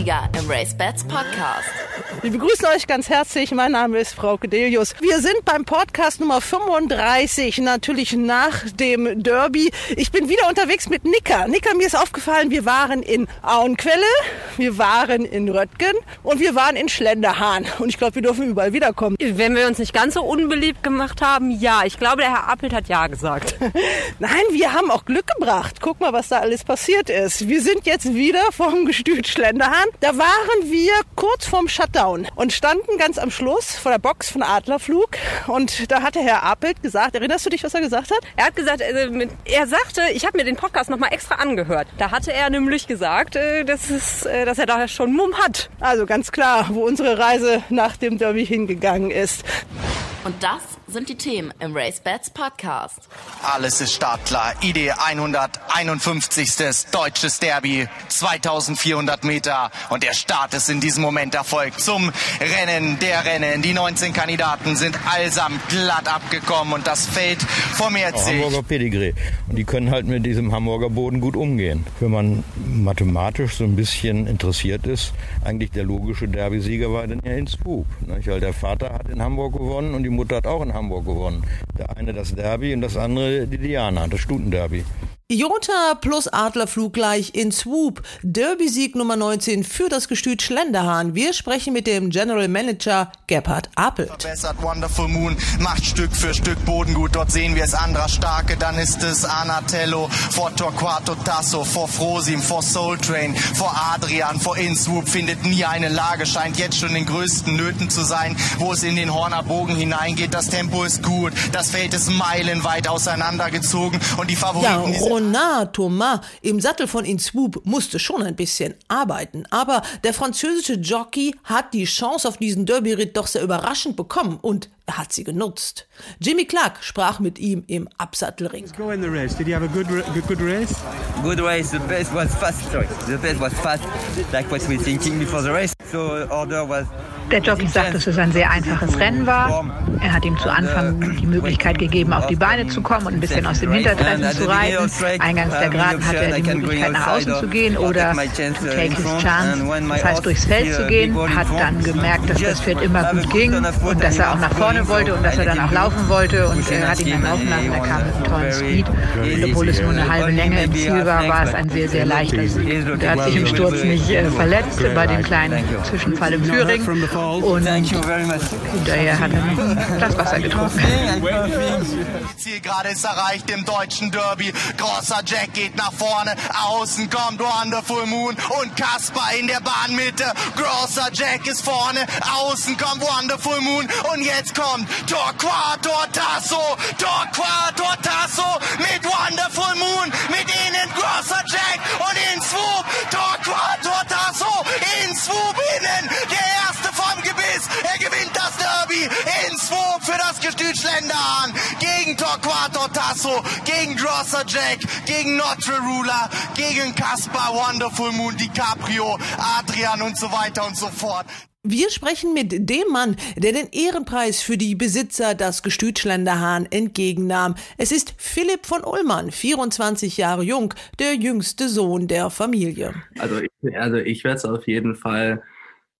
Derby-Sieger im Race Bats Podcast. Wir begrüßen euch ganz herzlich. Mein Name ist Frau Kedelius. Wir sind beim Podcast Nummer 35, natürlich nach dem Derby. Ich bin wieder unterwegs mit Nicker. Nicker, mir ist aufgefallen, wir waren in Auenquelle, wir waren in Röttgen und wir waren in Schlenderhahn. Und ich glaube, wir dürfen überall wiederkommen. Wenn wir uns nicht ganz so unbeliebt gemacht haben, ja. Ich glaube, der Herr Appelt hat ja gesagt. Nein, wir haben auch Glück gebracht. Guck mal, was da alles passiert ist. Wir sind jetzt wieder vom Gestüt Schlenderhahn. Da waren wir kurz vorm Shutdown und standen ganz am Schluss vor der Box von Adlerflug. Und da hatte Herr Appelt gesagt, erinnerst du dich, was er gesagt hat? Er hat gesagt, äh, er sagte, ich habe mir den Podcast nochmal extra angehört. Da hatte er nämlich gesagt, äh, dass, es, äh, dass er da schon Mumm hat. Also ganz klar, wo unsere Reise nach dem Derby hingegangen ist. Und das sind die Themen im Race Bats Podcast. Alles ist startklar. ID 151. Deutsches Derby. 2400 Meter. Und der Start ist in diesem Moment erfolgt zum Rennen der Rennen. Die 19 Kandidaten sind allsamt glatt abgekommen und das Feld formiert sich. Hamburger Pedigree. Und die können halt mit diesem Hamburger Boden gut umgehen. Wenn man mathematisch so ein bisschen interessiert ist, eigentlich der logische Derby-Sieger war dann ja in Swoop. Nicht? Weil der Vater hat in Hamburg gewonnen und die Mutter hat auch in Hamburg gewonnen. Der eine das Derby und das andere die Diana, das Stutenderby. Iota plus Adlerflug gleich in Swoop. Derby-Sieg Nummer 19 für das Gestüt Schlenderhahn. Wir sprechen mit dem General Manager Gebhard Apelt. Verbessert Wonderful Moon, macht Stück für Stück Boden gut. Dort sehen wir es Andra Starke, dann ist es Anatello, vor Torquato Tasso, vor Frosim, vor Soul Train, vor Adrian, vor Inswoop. Findet nie eine Lage, scheint jetzt schon in den größten Nöten zu sein, wo es in den Horner Bogen hineingeht. Das Tempo ist gut, das Feld ist meilenweit auseinandergezogen und die Ja, Ronald Thomas im Sattel von Inswoop musste schon ein bisschen arbeiten. Aber der französische Jockey hat die Chance auf diesen Derby-Ritt doch sehr überraschend bekommen und er hat sie genutzt. Jimmy Clark sprach mit ihm im Absattelring. go in the race? Did you have a good, good, good race? Good race. The best was fast. Sorry, the best was fast, like what we were thinking before the race. So order was. Der Jockey sagt, dass es ein sehr einfaches Rennen war. Er hat ihm zu Anfang die Möglichkeit gegeben, auf die Beine zu kommen und ein bisschen aus dem Hintertreffen zu reiten. Eingangs der Geraden hatte er die Möglichkeit, nach außen zu gehen oder to take his chance, das heißt durchs Feld zu gehen. Hat dann gemerkt, dass das Pferd immer gut ging und dass er auch nach vorne wollte und dass er dann auch laufen wollte und er hat ihn dann laufen lassen. Er kam mit einem tollen Speed. Und obwohl es nur eine halbe Länge im Ziel war, war es ein sehr, sehr leichter Sieg. Er hat sich im Sturz nicht äh, verletzt bei dem kleinen Zwischenfall im Führing. Und Thank you very much. hinterher hat er das Wasser getrunken. Die Zielgerade ist erreicht im deutschen Derby. Großer Jack geht nach vorne. Außen kommt Wonderful Moon und Kasper in der Bahnmitte. Großer Jack ist vorne. Außen kommt Wonderful Moon. Und jetzt kommt Torquato Tasso. Torquato Tasso mit Wonderful Moon. Mit innen Großer Jack und in Swoop. Torquato Tasso in Swoop innen. Der erste vom Gebiss. Er gewinnt das Derby in Swoop für das Gestüt Schlendern. Gegen Torquato Tasso, gegen Grosser Jack, gegen Notre Ruler, gegen Caspar, Wonderful Moon, DiCaprio, Adrian und so weiter und so fort. Wir sprechen mit dem Mann, der den Ehrenpreis für die Besitzer das Gestüt Schlenderhahn entgegennahm. Es ist Philipp von Ullmann, 24 Jahre jung, der jüngste Sohn der Familie. Also ich, also ich werde es auf jeden Fall,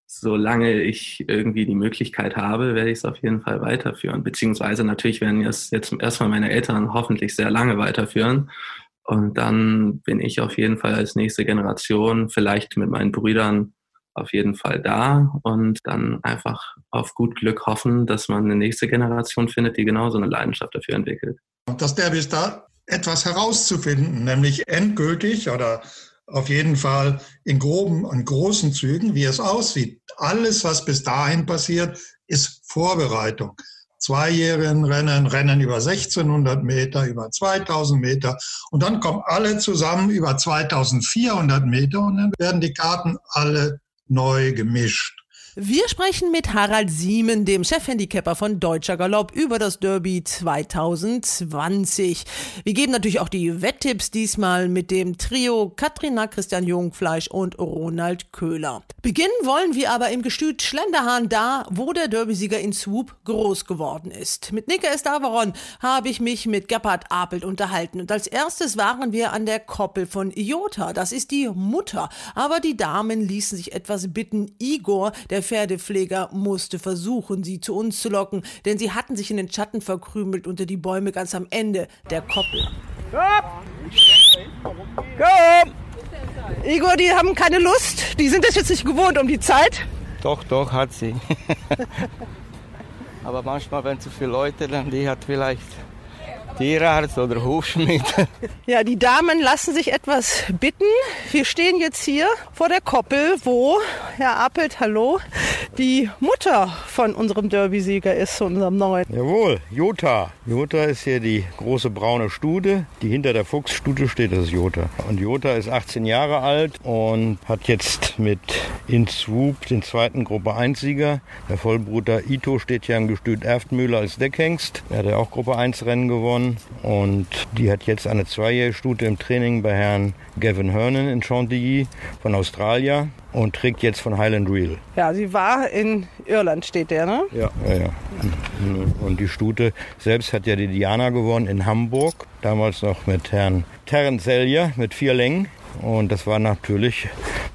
solange ich irgendwie die Möglichkeit habe, werde ich es auf jeden Fall weiterführen. Beziehungsweise natürlich werden es jetzt erstmal meine Eltern hoffentlich sehr lange weiterführen. Und dann bin ich auf jeden Fall als nächste Generation, vielleicht mit meinen Brüdern, auf jeden Fall da und dann einfach auf gut Glück hoffen, dass man eine nächste Generation findet, die genauso eine Leidenschaft dafür entwickelt. Das Derby ist da, etwas herauszufinden, nämlich endgültig oder auf jeden Fall in groben und großen Zügen, wie es aussieht. Alles, was bis dahin passiert, ist Vorbereitung. Zweijährigen Rennen, Rennen über 1600 Meter, über 2000 Meter und dann kommen alle zusammen über 2400 Meter und dann werden die Karten alle neu gemischt. Wir sprechen mit Harald Siemen, dem Chefhandicapper von Deutscher Galopp, über das Derby 2020. Wir geben natürlich auch die Wetttipps diesmal mit dem Trio Katrina, Christian Jungfleisch und Ronald Köhler. Beginnen wollen wir aber im Gestüt Schlenderhahn da, wo der Derbysieger in Swoop groß geworden ist. Mit Nika Estavaron habe ich mich mit Gebhard Apelt unterhalten und als erstes waren wir an der Koppel von Iota. Das ist die Mutter, aber die Damen ließen sich etwas bitten. Igor, der der Pferdepfleger musste versuchen, sie zu uns zu locken, denn sie hatten sich in den Schatten verkrümelt unter die Bäume ganz am Ende der Koppel. Komm! Komm! Igor, die haben keine Lust. Die sind es jetzt nicht gewohnt um die Zeit. Doch, doch, hat sie. Aber manchmal, wenn zu viele Leute, dann die hat vielleicht Tierarzt oder Hufschmied. Ja, die Damen lassen sich etwas bitten. Wir stehen jetzt hier vor der Koppel, wo, Herr Appelt, hallo, die Mutter von unserem Derby-Sieger ist, unserem neuen. Jawohl, Jota. Jota ist hier die große braune Stude, die hinter der Fuchsstute steht, das ist Jota. Und Jota ist 18 Jahre alt und hat jetzt mit In Swoop den zweiten Gruppe 1-Sieger. Der Vollbruder Ito steht hier am Gestüt Erftmühle als Deckhengst. Er hat ja auch Gruppe 1 Rennen gewonnen und die hat jetzt eine zweijährige Stute im Training bei Herrn Gavin Hernan in Chantilly von Australien und trägt jetzt von Highland Real. Ja, sie war in Irland, steht der, ne? Ja, ja, ja. Und die Stute selbst hat ja die Diana gewonnen in Hamburg, damals noch mit Herrn Terence Sellier mit vier Längen. Und das war natürlich,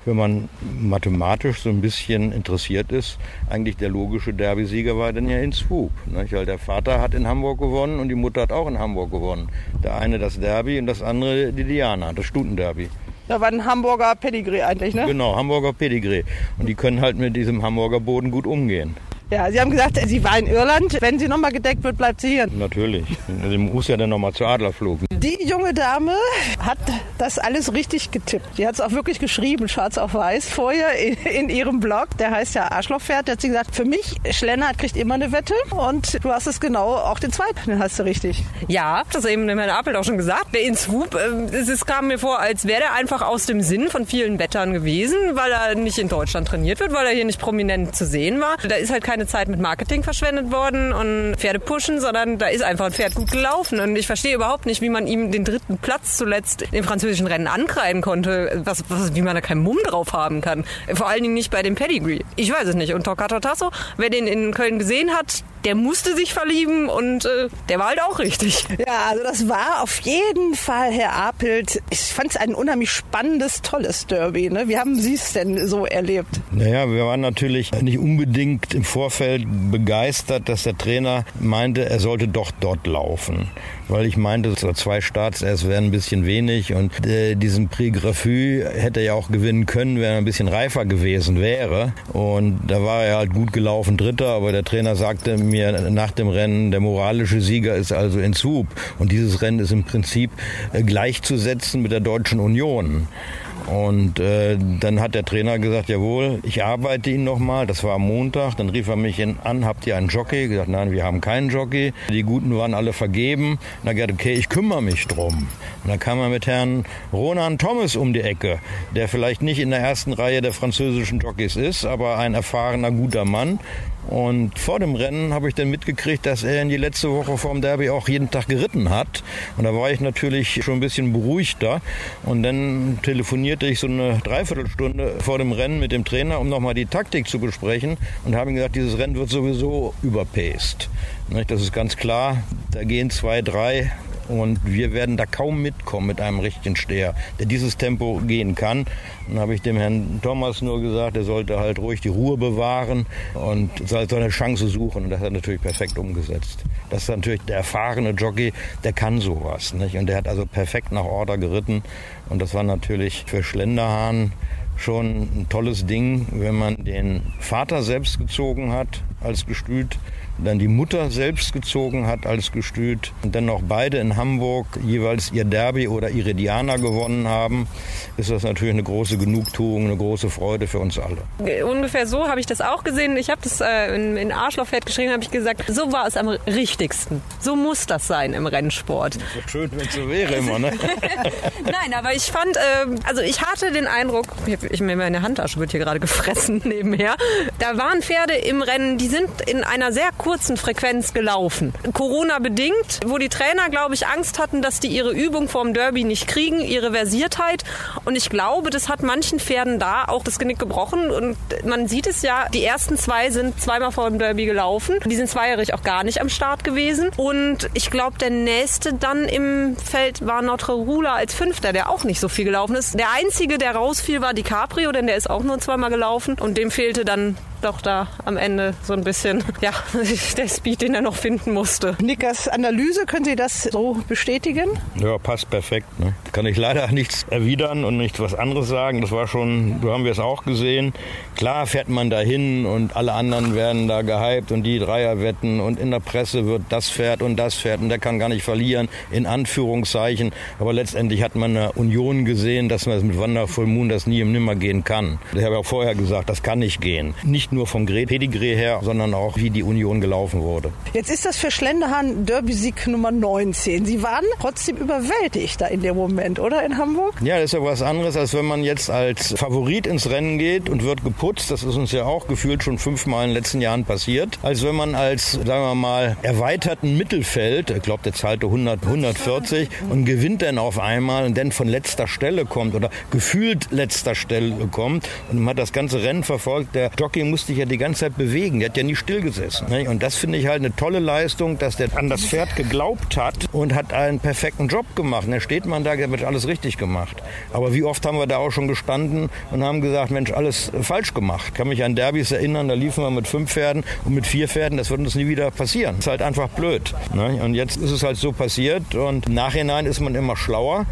wenn man mathematisch so ein bisschen interessiert ist, eigentlich der logische Derby-Sieger war dann ja in Swoop. Nicht? Weil der Vater hat in Hamburg gewonnen und die Mutter hat auch in Hamburg gewonnen. Der eine das Derby und das andere die Diana, das Stutenderby. Da war ein Hamburger Pedigree eigentlich, ne? Genau, Hamburger Pedigree. Und die können halt mit diesem Hamburger Boden gut umgehen. Ja, Sie haben gesagt, sie war in Irland. Wenn sie nochmal gedeckt wird, bleibt sie hier. Natürlich. Sie muss ja dann nochmal zu Adlerflug. Die junge Dame hat das alles richtig getippt. Die hat es auch wirklich geschrieben, schwarz auf weiß, vorher in, in, ihrem Blog. Der heißt ja Arschlochpferd. Der hat sie gesagt, für mich, Schlennert kriegt immer eine Wette. Und du hast es genau, auch den zweiten, den hast du richtig. Ja, das hat eben Herr Appel auch schon gesagt. Der in Swoop, äh, es kam mir vor, als wäre der einfach aus dem Sinn von vielen Wettern gewesen, weil er nicht in Deutschland trainiert wird, weil er hier nicht prominent zu sehen war. Da ist halt kein keine Zeit mit Marketing verschwendet worden und Pferde pushen, sondern da ist einfach ein Pferd gut gelaufen. Und ich verstehe überhaupt nicht, wie man ihm den dritten Platz zuletzt im französischen Rennen ankreiden konnte, was, was, wie man da keinen Mumm drauf haben kann. Vor allen Dingen nicht bei dem Pedigree. Ich weiß es nicht. Und Torquato Tasso, wer den in Köln gesehen hat, der musste sich verlieben und äh, der war halt auch richtig. Ja, also das war auf jeden Fall, Herr Apelt, ich fand es ein unheimlich spannendes, tolles Derby. Ne? Wie haben Sie es denn so erlebt? Naja, wir waren natürlich nicht unbedingt im Vor Vorfeld begeistert, dass der Trainer meinte, er sollte doch dort laufen. Weil ich meinte, zwei Starts erst wären ein bisschen wenig und äh, diesen Prix Graffü hätte er ja auch gewinnen können, wenn er ein bisschen reifer gewesen wäre. Und da war er halt gut gelaufen, Dritter, aber der Trainer sagte mir nach dem Rennen, der moralische Sieger ist also in Zug. Und dieses Rennen ist im Prinzip äh, gleichzusetzen mit der Deutschen Union. Und äh, dann hat der Trainer gesagt, jawohl, ich arbeite ihn nochmal. Das war am Montag. Dann rief er mich an, habt ihr einen Jockey? Ich gesagt, nein, wir haben keinen Jockey. Die Guten waren alle vergeben. Und dann er gesagt, okay, ich kümmere mich drum. Und dann kam er mit Herrn Ronan Thomas um die Ecke, der vielleicht nicht in der ersten Reihe der französischen Jockeys ist, aber ein erfahrener, guter Mann. Und vor dem Rennen habe ich dann mitgekriegt, dass er in die letzte Woche vorm Derby auch jeden Tag geritten hat. Und da war ich natürlich schon ein bisschen beruhigter. Und dann telefonierte ich so eine Dreiviertelstunde vor dem Rennen mit dem Trainer, um nochmal die Taktik zu besprechen. Und habe ihm gesagt, dieses Rennen wird sowieso überpaced. Das ist ganz klar. Da gehen zwei, drei und wir werden da kaum mitkommen mit einem richtigen Steher, der dieses Tempo gehen kann. Dann habe ich dem Herrn Thomas nur gesagt, er sollte halt ruhig die Ruhe bewahren und soll eine Chance suchen. Und das hat er natürlich perfekt umgesetzt. Das ist natürlich der erfahrene Jockey, der kann sowas. Nicht? Und der hat also perfekt nach Order geritten. Und das war natürlich für Schlenderhahn schon ein tolles Ding, wenn man den Vater selbst gezogen hat als Gestüt dann die Mutter selbst gezogen hat als Gestüt und dann noch beide in Hamburg jeweils ihr Derby oder ihre Diana gewonnen haben, ist das natürlich eine große Genugtuung, eine große Freude für uns alle. Ungefähr so habe ich das auch gesehen. Ich habe das äh, in, in Arschlochfett geschrieben, habe ich gesagt, so war es am richtigsten. So muss das sein im Rennsport. Schön, wenn es so wäre immer, ne? Nein, aber ich fand, äh, also ich hatte den Eindruck, ich, ich meine Handtasche wird hier gerade gefressen nebenher. Da waren Pferde im Rennen, die sind in einer sehr kurzen Frequenz gelaufen. Corona bedingt, wo die Trainer, glaube ich, Angst hatten, dass die ihre Übung vorm Derby nicht kriegen, ihre Versiertheit. Und ich glaube, das hat manchen Pferden da auch das Genick gebrochen. Und man sieht es ja, die ersten zwei sind zweimal vor dem Derby gelaufen. Die sind zweijährig auch gar nicht am Start gewesen. Und ich glaube, der nächste dann im Feld war Notre Rula als Fünfter, der auch nicht so viel gelaufen ist. Der einzige, der rausfiel, war DiCaprio, denn der ist auch nur zweimal gelaufen. Und dem fehlte dann doch da am Ende so ein bisschen, ja, der Speed, den er noch finden musste. Nickers Analyse, können Sie das so bestätigen? Ja, passt perfekt. Ne? Kann ich leider nichts erwidern und nicht was anderes sagen. Das war schon, so haben wir es auch gesehen. Klar fährt man dahin und alle anderen werden da gehypt und die Dreier wetten und in der Presse wird das fährt und das fährt und der kann gar nicht verlieren, in Anführungszeichen. Aber letztendlich hat man eine Union gesehen, dass man es mit Wonderful Moon das nie im Nimmer gehen kann. Ich habe auch vorher gesagt, das kann nicht gehen. Nicht nur vom Pedigree her, sondern auch wie die Union gelaufen wurde. Jetzt ist das für Schlenderhahn Derby-Sieg Nummer 19. Sie waren trotzdem überwältigt da in dem Moment, oder in Hamburg? Ja, das ist ja was anderes, als wenn man jetzt als Favorit ins Rennen geht und wird geputzt. Das ist uns ja auch gefühlt schon fünfmal in den letzten Jahren passiert. Als wenn man als, sagen wir mal, erweiterten Mittelfeld, ich glaube, der zahlte 100, 140 und gewinnt dann auf einmal und dann von letzter Stelle kommt oder gefühlt letzter Stelle kommt und man hat das ganze Rennen verfolgt. Der Jockey sich ja die ganze Zeit bewegen. Der hat ja nie stillgesessen. Und das finde ich halt eine tolle Leistung, dass der an das Pferd geglaubt hat und hat einen perfekten Job gemacht. Da steht man da, wird alles richtig gemacht. Aber wie oft haben wir da auch schon gestanden und haben gesagt, Mensch, alles falsch gemacht. Ich kann mich an Derbys erinnern, da liefen wir mit fünf Pferden und mit vier Pferden, das wird uns nie wieder passieren. Das ist halt einfach blöd. Und jetzt ist es halt so passiert und im Nachhinein ist man immer schlauer.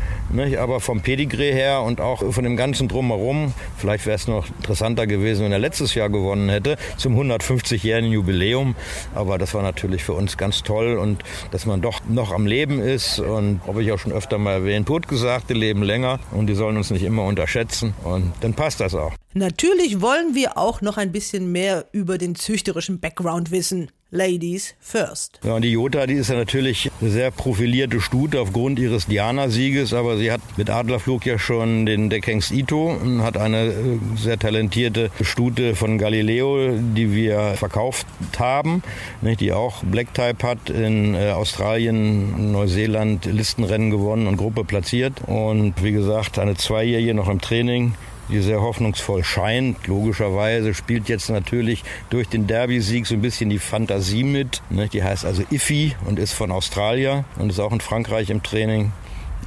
Aber vom Pedigree her und auch von dem ganzen Drumherum, vielleicht wäre es noch interessanter gewesen, wenn er letztes Jahr gewonnen hätte zum 150-jährigen Jubiläum. Aber das war natürlich für uns ganz toll und dass man doch noch am Leben ist und, habe ich auch schon öfter mal erwähnt, Totgesagte leben länger und die sollen uns nicht immer unterschätzen und dann passt das auch. Natürlich wollen wir auch noch ein bisschen mehr über den züchterischen Background wissen. Ladies first. Ja, und die Jota, die ist ja natürlich eine sehr profilierte Stute aufgrund ihres Diana-Sieges, aber sie hat mit Adlerflug ja schon den Deckhengst Ito und hat eine äh, sehr talentierte Stute von Galileo, die wir verkauft haben, die auch Black Type hat, in äh, Australien, Neuseeland Listenrennen gewonnen und Gruppe platziert. Und wie gesagt, eine Zweijährige noch im Training die sehr hoffnungsvoll scheint. Logischerweise spielt jetzt natürlich durch den Derby-Sieg so ein bisschen die Fantasie mit. Ne? Die heißt also Iffy und ist von Australien und ist auch in Frankreich im Training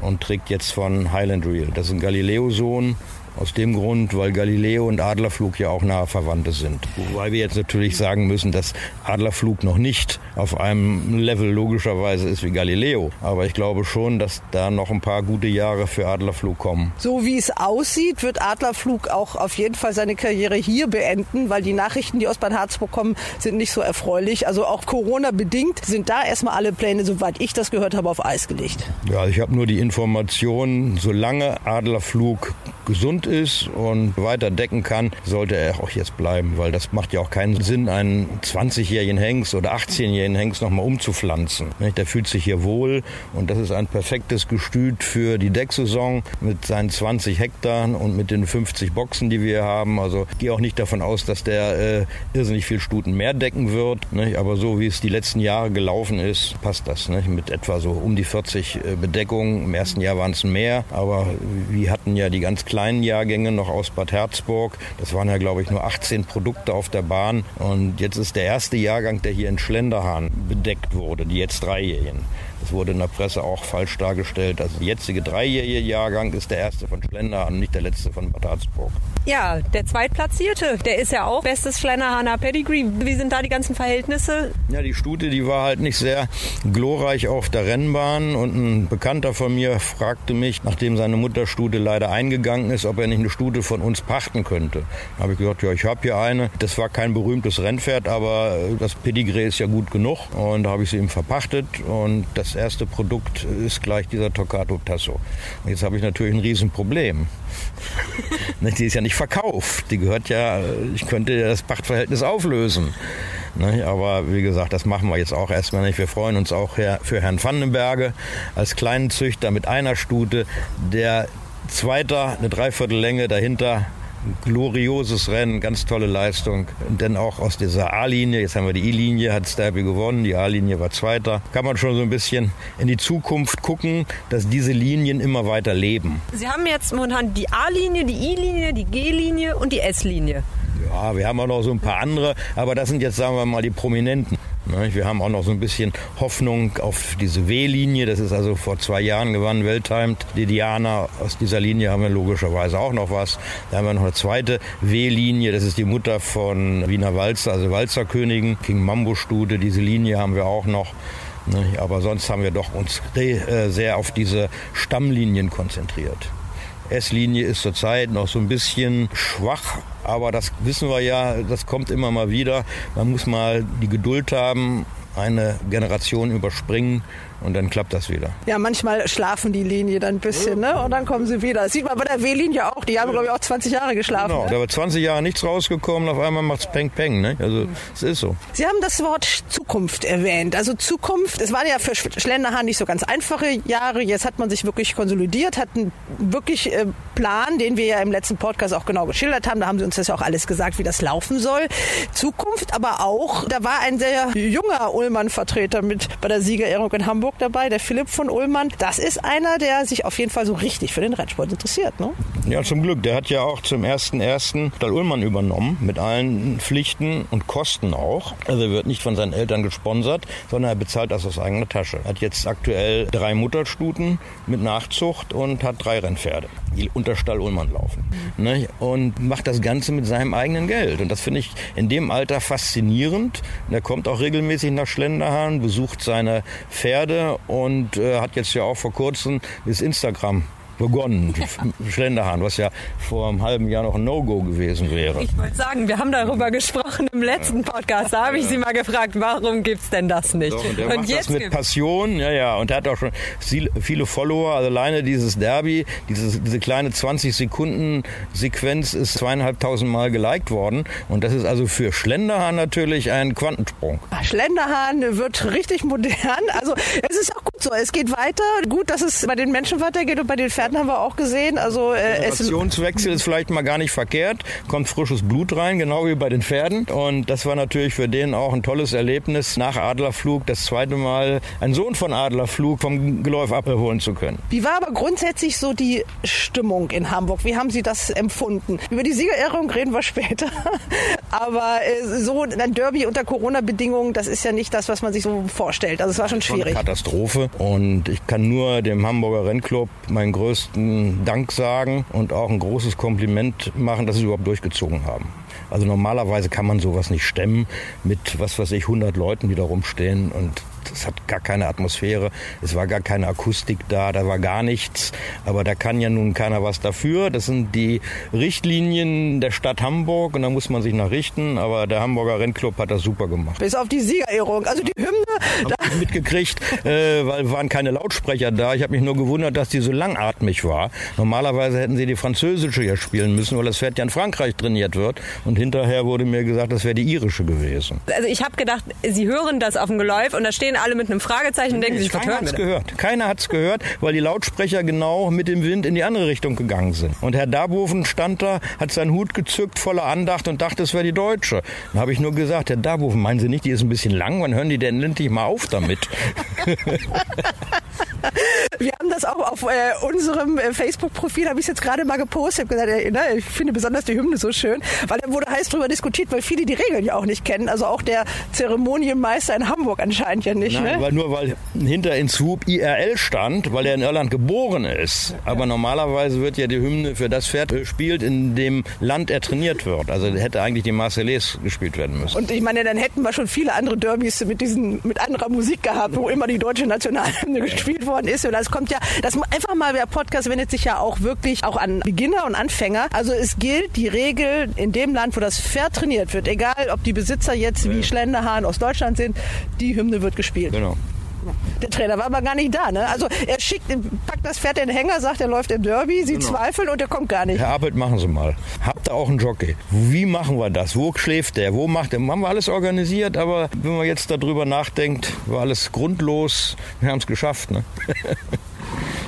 und trägt jetzt von Highland Real. Das ist ein Galileo-Sohn aus dem Grund, weil Galileo und Adlerflug ja auch nahe Verwandte sind. Wobei wir jetzt natürlich sagen müssen, dass Adlerflug noch nicht auf einem Level logischerweise ist wie Galileo. Aber ich glaube schon, dass da noch ein paar gute Jahre für Adlerflug kommen. So wie es aussieht, wird Adlerflug auch auf jeden Fall seine Karriere hier beenden, weil die Nachrichten, die aus Bad Harzburg kommen, sind nicht so erfreulich. Also auch Corona-bedingt sind da erstmal alle Pläne, soweit ich das gehört habe, auf Eis gelegt. Ja, ich habe nur die Information, solange Adlerflug gesund ist und weiter decken kann, sollte er auch jetzt bleiben, weil das macht ja auch keinen Sinn, einen 20-jährigen Hengst oder 18-jährigen Hengst nochmal umzupflanzen. Der fühlt sich hier wohl und das ist ein perfektes Gestüt für die Decksaison mit seinen 20 Hektar und mit den 50 Boxen, die wir haben. Also ich gehe auch nicht davon aus, dass der äh, irrsinnig viel Stuten mehr decken wird, nicht? aber so wie es die letzten Jahre gelaufen ist, passt das nicht? mit etwa so um die 40 äh, Bedeckungen. Im ersten Jahr waren es mehr, aber wir hatten ja die ganz kleinen Jahrgänge noch aus Bad Herzburg. Das waren ja, glaube ich, nur 18 Produkte auf der Bahn. Und jetzt ist der erste Jahrgang, der hier in Schlenderhahn bedeckt wurde, die jetzt Dreijährigen. Das wurde in der Presse auch falsch dargestellt. Also der jetzige dreijährige Jahrgang ist der erste von Schlender und nicht der letzte von Bad Harzburg. Ja, der Zweitplatzierte, der ist ja auch bestes Schlenderhahner Pedigree. Wie sind da die ganzen Verhältnisse? Ja, die Stute, die war halt nicht sehr glorreich auf der Rennbahn und ein Bekannter von mir fragte mich, nachdem seine Mutterstute leider eingegangen ist, ob er nicht eine Stute von uns pachten könnte. Da habe ich gesagt, ja, ich habe hier eine. Das war kein berühmtes Rennpferd, aber das Pedigree ist ja gut genug und da habe ich sie ihm verpachtet und das erste Produkt ist gleich dieser Toccato Tasso. Und jetzt habe ich natürlich ein Riesenproblem. Die ist ja nicht verkauft. Die gehört ja, ich könnte das Pachtverhältnis auflösen. Aber wie gesagt, das machen wir jetzt auch erstmal nicht. Wir freuen uns auch für Herrn Vandenberge als kleinen Züchter mit einer Stute, der Zweiter, eine Dreiviertellänge dahinter glorioses Rennen, ganz tolle Leistung. Denn auch aus dieser A-Linie, jetzt haben wir die I-Linie, hat Stabby gewonnen, die A-Linie war Zweiter. Kann man schon so ein bisschen in die Zukunft gucken, dass diese Linien immer weiter leben. Sie haben jetzt momentan die A-Linie, die I-Linie, die G-Linie und die S-Linie. Ja, wir haben auch noch so ein paar andere, aber das sind jetzt, sagen wir mal, die Prominenten. Ne, wir haben auch noch so ein bisschen Hoffnung auf diese W-Linie. Das ist also vor zwei Jahren gewonnen, Welttimed. Die Diana, aus dieser Linie haben wir logischerweise auch noch was. Da haben wir noch eine zweite W-Linie. Das ist die Mutter von Wiener Walzer, also Walzerkönigin, King Mambo Stute. Diese Linie haben wir auch noch. Ne, aber sonst haben wir doch uns äh, sehr auf diese Stammlinien konzentriert. S-Linie ist zurzeit noch so ein bisschen schwach, aber das wissen wir ja, das kommt immer mal wieder. Man muss mal die Geduld haben, eine Generation überspringen und dann klappt das wieder. Ja, manchmal schlafen die Linien dann ein bisschen, ne? Und dann kommen sie wieder. Das sieht man bei der W-Linie auch. Die haben, glaube ich, auch 20 Jahre geschlafen. Genau, ne? da wird 20 Jahre nichts rausgekommen, auf einmal macht es Peng Peng, ne? Also, es ist so. Sie haben das Wort Zukunft erwähnt. Also Zukunft, es waren ja für Schlenderhahn nicht so ganz einfache Jahre. Jetzt hat man sich wirklich konsolidiert, hat einen wirklich äh, Plan, den wir ja im letzten Podcast auch genau geschildert haben. Da haben sie uns das ja auch alles gesagt, wie das laufen soll. Zukunft, aber auch, da war ein sehr junger Ullmann-Vertreter mit bei der Siegerehrung in Hamburg dabei, der Philipp von Ullmann. Das ist einer, der sich auf jeden Fall so richtig für den Rennsport interessiert, ne? Ja, zum Glück. Der hat ja auch zum 1.1. Dal Ullmann übernommen, mit allen Pflichten und Kosten auch. Also er wird nicht von seinen Eltern gesponsert, sondern er bezahlt das aus eigener Tasche. Er hat jetzt aktuell drei Mutterstuten mit Nachzucht und hat drei Rennpferde, die unter Stall Ullmann laufen. Mhm. Ne? Und macht das Ganze mit seinem eigenen Geld. Und das finde ich in dem Alter faszinierend. Und er kommt auch regelmäßig nach Schlenderhahn, besucht seine Pferde und äh, hat jetzt ja auch vor kurzem das Instagram begonnen, Schlenderhahn, was ja vor einem halben Jahr noch ein No-Go gewesen wäre. Ich wollte sagen, wir haben darüber gesprochen im letzten Podcast. Da habe ich Sie mal gefragt, warum gibt es denn das nicht? Doch, und der und macht das mit Passion, ja, ja. Und er hat auch schon viele Follower. Also alleine dieses Derby, dieses, diese kleine 20-Sekunden-Sequenz ist zweieinhalbtausend Mal geliked worden. Und das ist also für Schlenderhahn natürlich ein Quantensprung. Schlenderhahn wird richtig modern. Also es ist auch gut so. Es geht weiter. Gut, dass es bei den Menschen weitergeht und bei den Pferden haben wir auch gesehen. Also äh, Generationswechsel ist vielleicht mal gar nicht verkehrt. Kommt frisches Blut rein, genau wie bei den Pferden. Und das war natürlich für den auch ein tolles Erlebnis, nach Adlerflug das zweite Mal einen Sohn von Adlerflug vom Geläuf abholen zu können. Wie war aber grundsätzlich so die Stimmung in Hamburg? Wie haben Sie das empfunden? Über die Siegerehrung reden wir später. aber äh, so ein Derby unter Corona-Bedingungen, das ist ja nicht das, was man sich so vorstellt. Also es war schon schwierig. Katastrophe. Und ich kann nur dem Hamburger Rennclub meinen größten Dank sagen und auch ein großes Kompliment machen, dass sie überhaupt durchgezogen haben. Also normalerweise kann man sowas nicht stemmen mit, was weiß ich, 100 Leuten, die da rumstehen und es hat gar keine Atmosphäre, es war gar keine Akustik da, da war gar nichts. Aber da kann ja nun keiner was dafür. Das sind die Richtlinien der Stadt Hamburg und da muss man sich nach richten. Aber der Hamburger Rennclub hat das super gemacht. Bis auf die Siegerehrung, also die Hymne. Hab ich mitgekriegt, äh, weil waren keine Lautsprecher da. Ich habe mich nur gewundert, dass die so langatmig war. Normalerweise hätten sie die französische hier spielen müssen, weil das Pferd ja in Frankreich trainiert wird. Und hinterher wurde mir gesagt, das wäre die irische gewesen. Also ich habe gedacht, sie hören das auf dem Geläuf und da stehen alle mit einem Fragezeichen und denken sich, Keiner hat es gehört. Keiner hat es gehört, weil die Lautsprecher genau mit dem Wind in die andere Richtung gegangen sind. Und Herr Darboven stand da, hat seinen Hut gezückt, voller Andacht und dachte, es wäre die Deutsche. Dann habe ich nur gesagt, Herr Darboven, meinen Sie nicht, die ist ein bisschen lang? Wann hören die denn endlich mal auf damit? Wir haben das auch auf äh, unserem äh, Facebook-Profil, habe ich jetzt gerade mal gepostet, gesagt, äh, ne, ich finde besonders die Hymne so schön, weil da wurde heiß drüber diskutiert, weil viele die Regeln ja auch nicht kennen. Also auch der Zeremonienmeister in Hamburg anscheinend ja nicht. Nein, ne? weil nur weil hinter in Swoop IRL stand, weil er in Irland geboren ist. Aber normalerweise wird ja die Hymne für das Pferd gespielt, in dem Land er trainiert wird. Also hätte eigentlich die Marseillaise gespielt werden müssen. Und ich meine, dann hätten wir schon viele andere Derbys mit diesen mit anderer Musik gehabt, wo immer die deutsche Nationalhymne gespielt worden ist. Und das kommt ja, das einfach mal der Podcast wendet sich ja auch wirklich auch an Beginner und Anfänger. Also es gilt die Regel in dem Land, wo das Pferd trainiert wird, egal ob die Besitzer jetzt wie Schlenderhahn aus Deutschland sind, die Hymne wird gespielt. Genau. Der Trainer war aber gar nicht da, ne? Also er schickt, packt das Pferd in den Hänger, sagt, er läuft im Derby, sie Genau. zweifeln und er kommt gar nicht. Herr Appelt, machen Sie mal. Habt ihr auch einen Jockey? Wie machen wir das? Wo schläft der? Wo macht der? Haben wir alles organisiert, aber wenn man jetzt darüber nachdenkt, war alles grundlos. Wir haben es geschafft, ne?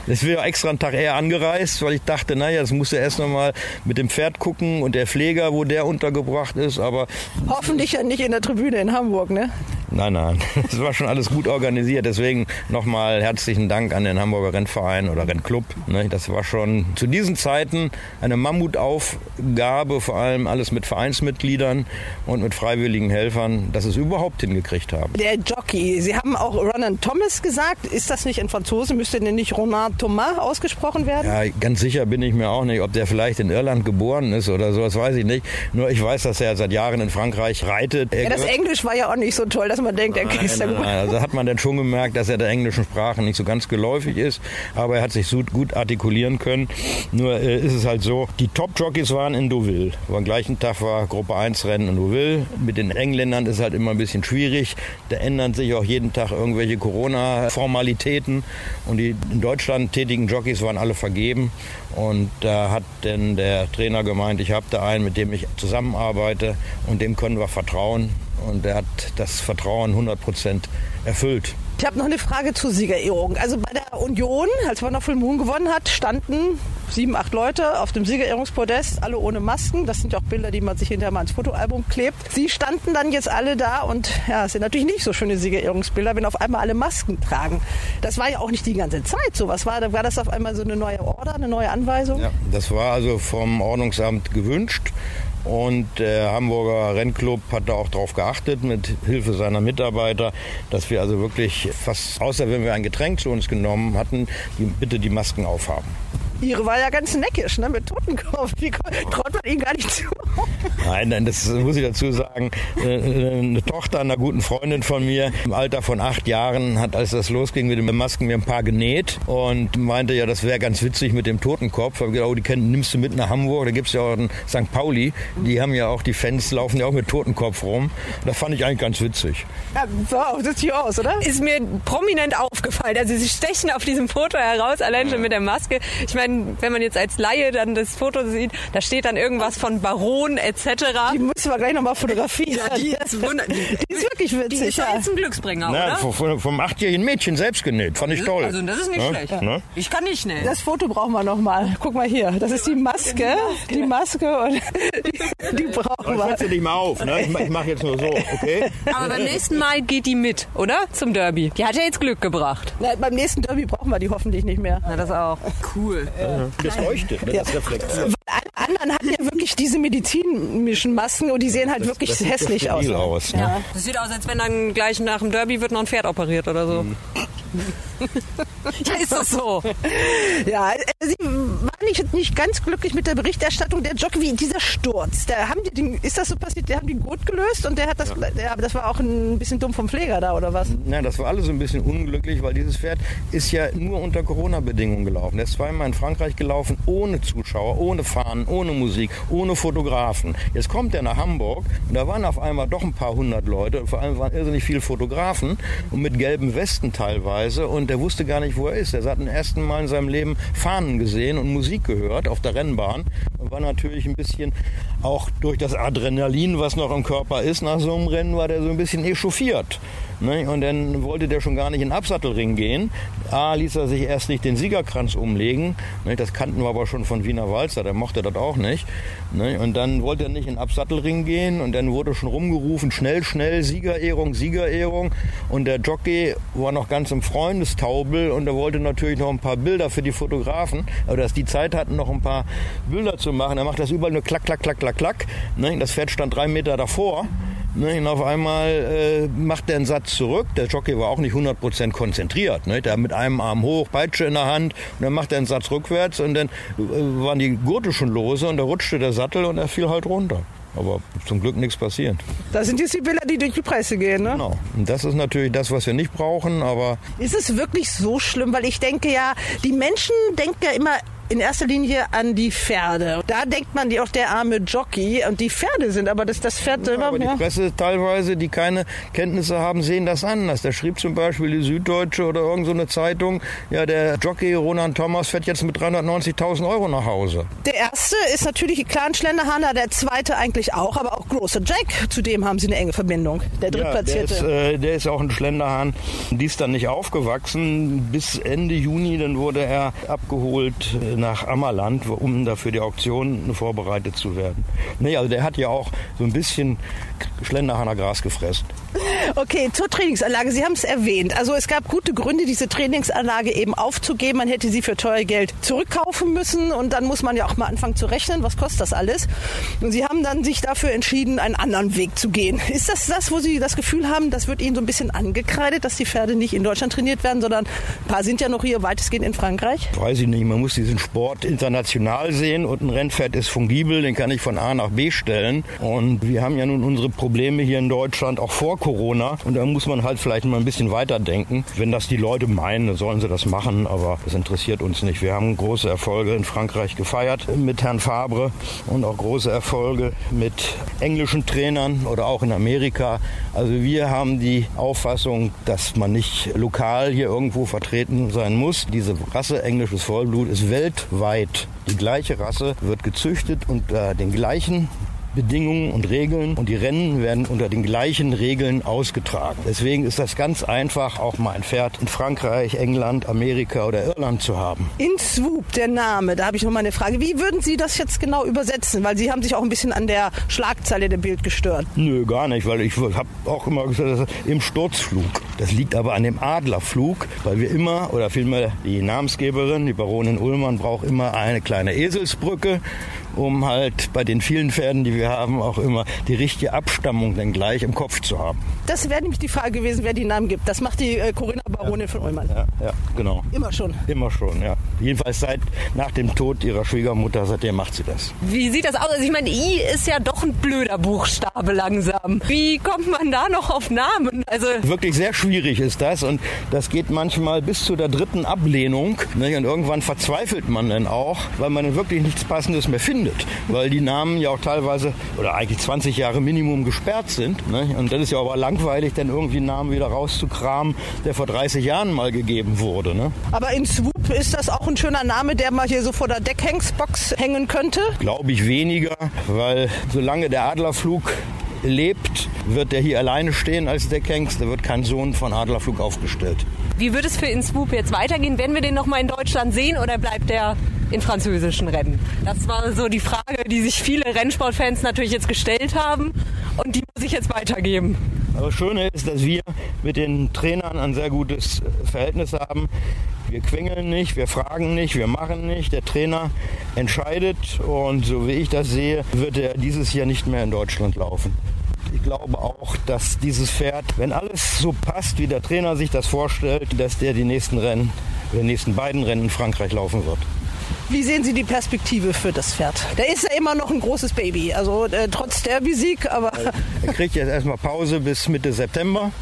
Ich bin ja extra einen Tag eher angereist, weil ich dachte, naja, das muss ja erst noch mal mit dem Pferd gucken und der Pfleger, wo der untergebracht ist. Aber Hoffentlich ja nicht in der Tribüne in Hamburg, ne? nein, nein, es war schon alles gut organisiert. Deswegen nochmal herzlichen Dank an den Hamburger Rennverein oder Rennclub. ne? Das war schon zu diesen Zeiten eine Mammutaufgabe, vor allem alles mit Vereinsmitgliedern und mit freiwilligen Helfern, dass es überhaupt hingekriegt haben. Der Jockey, Sie haben auch Ronan Thomas gesagt. Ist das nicht in Franzose? Müsste denn nicht Ronan Thomas ausgesprochen werden? Ja, ganz sicher bin ich mir auch nicht, ob der vielleicht in Irland geboren ist oder so, das weiß ich nicht. Nur ich weiß, dass er seit Jahren in Frankreich reitet. Er Ja, das Englisch war ja auch nicht so toll, dass man denkt, er ja Nein, gut. nein, also hat man dann schon gemerkt, dass er der englischen Sprache nicht so ganz geläufig ist, aber er hat sich so gut artikulieren können. Nur äh, ist es halt so, die Top-Jockeys waren in Deauville. Am gleichen Tag war Gruppe 1 Rennen in Deauville. Mit den Engländern ist halt immer ein bisschen schwierig. Da ändern sich auch jeden Tag irgendwelche Corona-Formalitäten und die in Deutschland tätigen Jockeys waren alle vergeben. Und da hat denn der Trainer gemeint, ich habe da einen, mit dem ich zusammenarbeite und dem können wir vertrauen. Und er hat das Vertrauen 100 Prozent erfüllt. Ich habe noch eine Frage zur Siegerehrung. Also bei der Union, als Full Moon gewonnen hat, standen sieben, acht Leute auf dem Siegerehrungspodest, alle ohne Masken. Das sind ja auch Bilder, die man sich hinterher mal ins Fotoalbum klebt. Sie standen dann jetzt alle da und ja, es sind natürlich nicht so schöne Siegerehrungsbilder, wenn auf einmal alle Masken tragen. Das war ja auch nicht die ganze Zeit so. Was war, war das auf einmal so eine neue Order, eine neue Anweisung? Ja, das war also vom Ordnungsamt gewünscht. Und der Hamburger Rennclub hat da auch darauf geachtet, mit Hilfe seiner Mitarbeiter, dass wir also wirklich fast, außer wenn wir ein Getränk zu uns genommen hatten, die, bitte die Masken aufhaben. Ihre war ja ganz neckisch, ne, mit Totenkopf. Wie ko- traut man ihnen gar nicht zu? Nein, nein, das muss ich dazu sagen. Äh, Eine Tochter einer guten Freundin von mir im Alter von acht Jahren hat, als das losging mit den Masken, mir ein paar genäht und meinte ja, das wäre ganz witzig mit dem Totenkopf. Hab ich gedacht, oh, die kenn- nimmst du mit nach Hamburg. Da gibt's ja auch in St. Pauli. Die haben ja auch, die Fans laufen ja auch mit Totenkopf rum. Das fand ich eigentlich ganz witzig. Ja, wow, sieht hier aus, oder? Ist mir prominent aufgefallen. Also sie stechen auf diesem Foto heraus, allein schon mit der Maske. Ich meine, wenn man jetzt als Laie dann das Foto sieht, da steht dann irgendwas von Baron etc. Die müssen wir gleich nochmal fotografieren. Ja, die ist Die ist wirklich witzig. Die ist ja jetzt ein Glücksbringer, Na, oder? vom, vom, achtjährigen Mädchen selbst genäht. Fand ich toll. Also das ist nicht Ne? schlecht. Ne? Ich kann nicht schnell. Das Foto brauchen wir noch mal. Guck mal hier. Das ist die Maske. Die Maske und die, die brauchen Ich wir. setze dich mal auf. Ne? Ich, mach- ich mache jetzt nur so, okay? Aber beim nächsten Mal geht die mit, oder? Zum Derby. Die hat ja jetzt Glück gebracht. Na, beim nächsten Derby brauchen wir die hoffentlich nicht mehr. Na, das auch. Cool. Das leuchtet, ne? das reflektiert. Weil alle anderen hatten ja wirklich diese medizinischen Masken und die sehen halt wirklich das sieht hässlich aus. aus, ne? Ja. Das sieht aus, als wenn dann gleich nach dem Derby wird noch ein Pferd operiert oder so. ja, ist das so? Ja, äh, Sie waren nicht, nicht ganz glücklich mit der Berichterstattung der Jockey, wie dieser Sturz. Da haben die den, ist das so passiert, der haben den Gurt gelöst und der hat das, ja. aber das war auch ein bisschen dumm vom Pfleger da, oder was? Na, das war alles so ein bisschen unglücklich, weil dieses Pferd ist ja nur unter Corona-Bedingungen gelaufen. Der ist zweimal in Frankreich gelaufen, ohne Zuschauer, ohne Fahnen, ohne Musik, ohne Fotografen. Jetzt kommt er nach Hamburg und da waren auf einmal doch ein paar hundert Leute und vor allem waren irrsinnig viele Fotografen und mit gelben Westen teilweise und der wusste gar nicht, wo er ist. Er hat zum ersten Mal in seinem Leben Fahnen gesehen und Musik gehört auf der Rennbahn und war natürlich ein bisschen auch durch das Adrenalin, was noch im Körper ist, nach so einem Rennen war der so ein bisschen echauffiert. Ne? Und dann wollte der schon gar nicht in den Absattelring gehen. A, ließ er sich erst nicht den Siegerkranz umlegen. Ne? Das kannten wir aber schon von Wiener Walzer, der mochte das auch nicht. Ne? Und dann wollte er nicht in den Absattelring gehen und dann wurde schon rumgerufen, schnell, schnell, Siegerehrung, Siegerehrung. Und der Jockey war noch ganz im Freundestaubel und er wollte natürlich noch ein paar Bilder für die Fotografen, aber dass die Zeit hatten, noch ein paar Bilder zu machen. Er macht das überall nur klack, klack, klack, klack, klack. Ne? Das Pferd stand drei Meter davor. Ne, und auf einmal äh, macht er einen Satz zurück. Der Jockey war auch nicht 100% konzentriert. Ne? Der mit einem Arm hoch, Peitsche in der Hand. Und dann macht er einen Satz rückwärts und dann äh, waren die Gurte schon lose und da rutschte der Sattel und er fiel halt runter. Aber zum Glück nichts passiert. Da sind jetzt die Bilder, die durch die Presse gehen, ne? Genau. Und das ist natürlich das, was wir nicht brauchen, aber. Ist es wirklich so schlimm? Weil ich denke ja, die Menschen denken ja immer, in erster Linie an die Pferde. Da denkt man die auch der arme Jockey und die Pferde sind, aber das, das Pferd selber. Ja, aber die Presse teilweise, die keine Kenntnisse haben, sehen das anders. Da schrieb zum Beispiel die Süddeutsche oder irgendeine so Zeitung, ja, der Jockey Roland Thomas fährt jetzt mit 390.000 Euro nach Hause. Der erste ist natürlich Clan Schlenderhahner, der zweite eigentlich auch, aber auch großer Jack, zu dem haben sie eine enge Verbindung. Der drittplatzierte. Ja, der, ist, äh, der ist auch ein Schlenderhahn. Die ist dann nicht aufgewachsen. Bis Ende Juni, dann wurde er abgeholt äh, nach Ammerland, um dafür die Auktion vorbereitet zu werden. Nee, also der hat ja auch so ein bisschen Schlenderhahner Gras gefressen. Okay, zur Trainingsanlage. Sie haben es erwähnt. Also es gab gute Gründe, diese Trainingsanlage eben aufzugeben. Man hätte sie für teuer Geld zurückkaufen müssen und dann muss man ja auch mal anfangen zu rechnen, was kostet das alles. Und Sie haben dann sich dafür entschieden, einen anderen Weg zu gehen. Ist das das, wo Sie das Gefühl haben, das wird Ihnen so ein bisschen angekreidet, dass die Pferde nicht in Deutschland trainiert werden, sondern ein paar sind ja noch hier weitestgehend in Frankreich? Weiß ich nicht. Man muss diesen Sport international sehen und ein Rennpferd ist fungibel, den kann ich von A nach B stellen. Und wir haben ja nun unsere Probleme hier in Deutschland auch vor Corona. Und da muss man halt vielleicht mal ein bisschen weiterdenken. Wenn das die Leute meinen, dann sollen sie das machen, aber das interessiert uns nicht. Wir haben große Erfolge in Frankreich gefeiert mit Herrn Fabre und auch große Erfolge mit englischen Trainern oder auch in Amerika. Also wir haben die Auffassung, dass man nicht lokal hier irgendwo vertreten sein muss. Diese Rasse englisches Vollblut ist weltweit die gleiche Rasse, wird gezüchtet unter den gleichen Bedingungen und Regeln und die Rennen werden unter den gleichen Regeln ausgetragen. Deswegen ist das ganz einfach, auch mal ein Pferd in Frankreich, England, Amerika oder Irland zu haben. In Swoop, der Name, da habe ich noch mal eine Frage. Wie würden Sie das jetzt genau übersetzen? Weil Sie haben sich auch ein bisschen an der Schlagzeile der Bild gestört. Nö, gar nicht, weil ich habe auch immer gesagt, im Sturzflug. Das liegt aber an dem Adlerflug, weil wir immer, oder vielmehr die Namensgeberin, die Baronin Ullmann, braucht immer eine kleine Eselsbrücke um halt bei den vielen Pferden, die wir haben, auch immer die richtige Abstammung dann gleich im Kopf zu haben. Das wäre nämlich die Frage gewesen, wer die Namen gibt. Das macht die äh, Corinna Baronin ja, von Ullmann. Ja, ja, genau. Immer schon. Immer schon, ja. Jedenfalls seit nach dem Tod ihrer Schwiegermutter, seitdem macht sie das. Wie sieht das aus? Also ich meine, I ist ja doch ein blöder Buchstabe langsam. Wie kommt man da noch auf Namen? Also Wirklich sehr schwierig ist das und das geht manchmal bis zu der dritten Ablehnung. Ne? Und irgendwann verzweifelt man dann auch, weil man dann wirklich nichts Passendes mehr findet weil die Namen ja auch teilweise oder eigentlich 20 Jahre Minimum gesperrt sind. Ne? Und das ist ja aber langweilig, dann irgendwie einen Namen wieder rauszukramen, der vor 30 Jahren mal gegeben wurde. Ne? Aber in Swoop ist das auch ein schöner Name, der mal hier so vor der Deckhengsbox hängen könnte? Glaube ich weniger, weil solange der Adlerflug lebt, wird er hier alleine stehen als Deckhengst. Da wird kein Sohn von Adlerflug aufgestellt. Wie wird es für Inswoop jetzt weitergehen? Werden wir den noch mal in Deutschland sehen oder bleibt der in französischen Rennen? Das war so die Frage, die sich viele Rennsportfans natürlich jetzt gestellt haben und die muss ich jetzt weitergeben. Also das Schöne ist, dass wir mit den Trainern ein sehr gutes Verhältnis haben. Wir quengeln nicht, wir fragen nicht, wir machen nicht. Der Trainer entscheidet und so wie ich das sehe, wird er dieses Jahr nicht mehr in Deutschland laufen. Ich glaube auch, dass dieses Pferd, wenn alles so passt, wie der Trainer sich das vorstellt, dass der die nächsten Rennen, die nächsten beiden Rennen in Frankreich laufen wird. Wie sehen Sie die Perspektive für das Pferd? Der ist ja immer noch ein großes Baby, also äh, trotz Derby-Sieg, aber... Er kriegt jetzt erstmal Pause bis Mitte September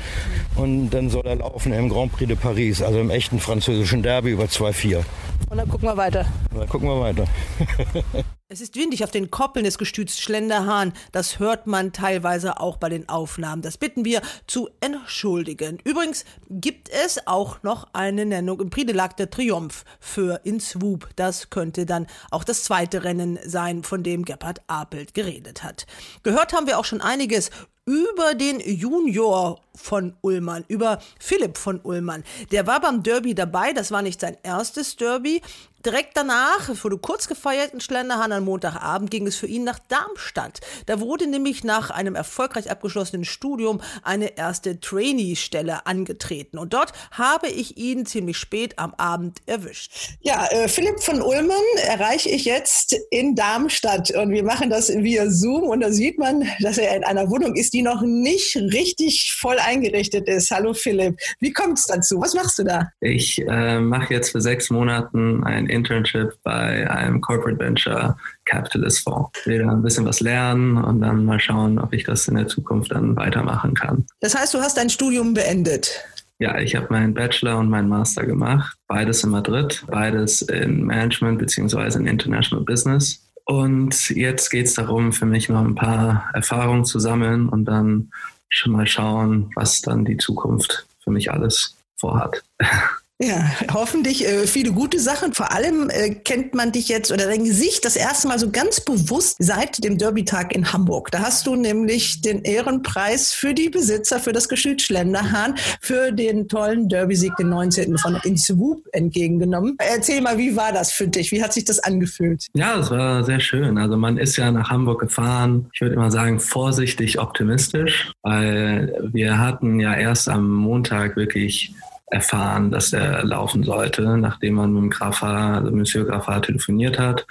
und dann soll er laufen im Grand Prix de Paris, also im echten französischen Derby über 2-4. Und dann gucken wir weiter. Und dann gucken wir weiter. Es ist windig auf den Koppeln des Gestüts Schlenderhahn. Das hört man teilweise auch bei den Aufnahmen. Das bitten wir zu entschuldigen. Übrigens gibt es auch noch eine Nennung im Prix de l'Arc de Triomphe für In Swoop. Das könnte dann auch das zweite Rennen sein, von dem Gebhard Apelt geredet hat. Gehört haben wir auch schon einiges über den Junior von Ullmann, über Philipp von Ullmann. Der war beim Derby dabei, das war nicht sein erstes Derby. Direkt danach, es wurde kurz gefeiert in Schlenderhahn am Montagabend, ging es für ihn nach Darmstadt. Da wurde nämlich nach einem erfolgreich abgeschlossenen Studium eine erste Trainee-Stelle angetreten. Und dort habe ich ihn ziemlich spät am Abend erwischt. Ja, äh, Philipp von Ullmann erreiche ich jetzt in Darmstadt und wir machen das via Zoom und da sieht man, dass er in einer Wohnung ist, die noch nicht richtig voll eingerichtet ist. Hallo Philipp, wie kommt es dazu? Was machst du da? Ich äh, mache jetzt für sechs Monaten ein Internship bei einem Corporate Venture Capitalist Fonds. Ich will da ein bisschen was lernen und dann mal schauen, ob ich das in der Zukunft dann weitermachen kann. Das heißt, du hast dein Studium beendet. Ja, ich habe meinen Bachelor und meinen Master gemacht. Beides in Madrid, beides in Management beziehungsweise in International Business. Und jetzt geht es darum, für mich noch ein paar Erfahrungen zu sammeln und dann schon mal schauen, was dann die Zukunft für mich alles vorhat. Ja, hoffentlich äh, viele gute Sachen. Vor allem äh, kennt man dich jetzt oder dein Gesicht das erste Mal so ganz bewusst seit dem Derby-Tag in Hamburg. Da hast du nämlich den Ehrenpreis für die Besitzer, für das Geschütz Schlenderhahn, für den tollen Derby-Sieg, den 19. von Innswoop entgegengenommen. Erzähl mal, wie war das für dich? Wie hat sich das angefühlt? Ja, es war sehr schön. Also man ist ja nach Hamburg gefahren. Ich würde immer sagen, vorsichtig optimistisch, weil wir hatten ja erst am Montag wirklich erfahren, dass er laufen sollte, nachdem man mit dem Graffa, also Monsieur Graffa telefoniert hat.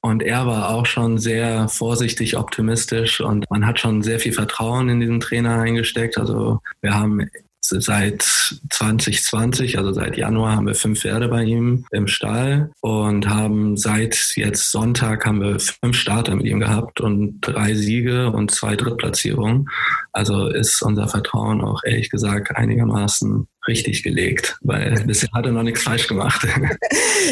Und er war auch schon sehr vorsichtig optimistisch und man hat schon sehr viel Vertrauen in diesen Trainer eingesteckt. Also wir haben seit 2020, also seit Januar, haben wir fünf Pferde bei ihm im Stall und haben seit jetzt Sonntag haben wir fünf Starter mit ihm gehabt und drei Siege und zwei Drittplatzierungen. Also ist unser Vertrauen auch ehrlich gesagt einigermaßen richtig gelegt, weil bisher hat er noch nichts falsch gemacht.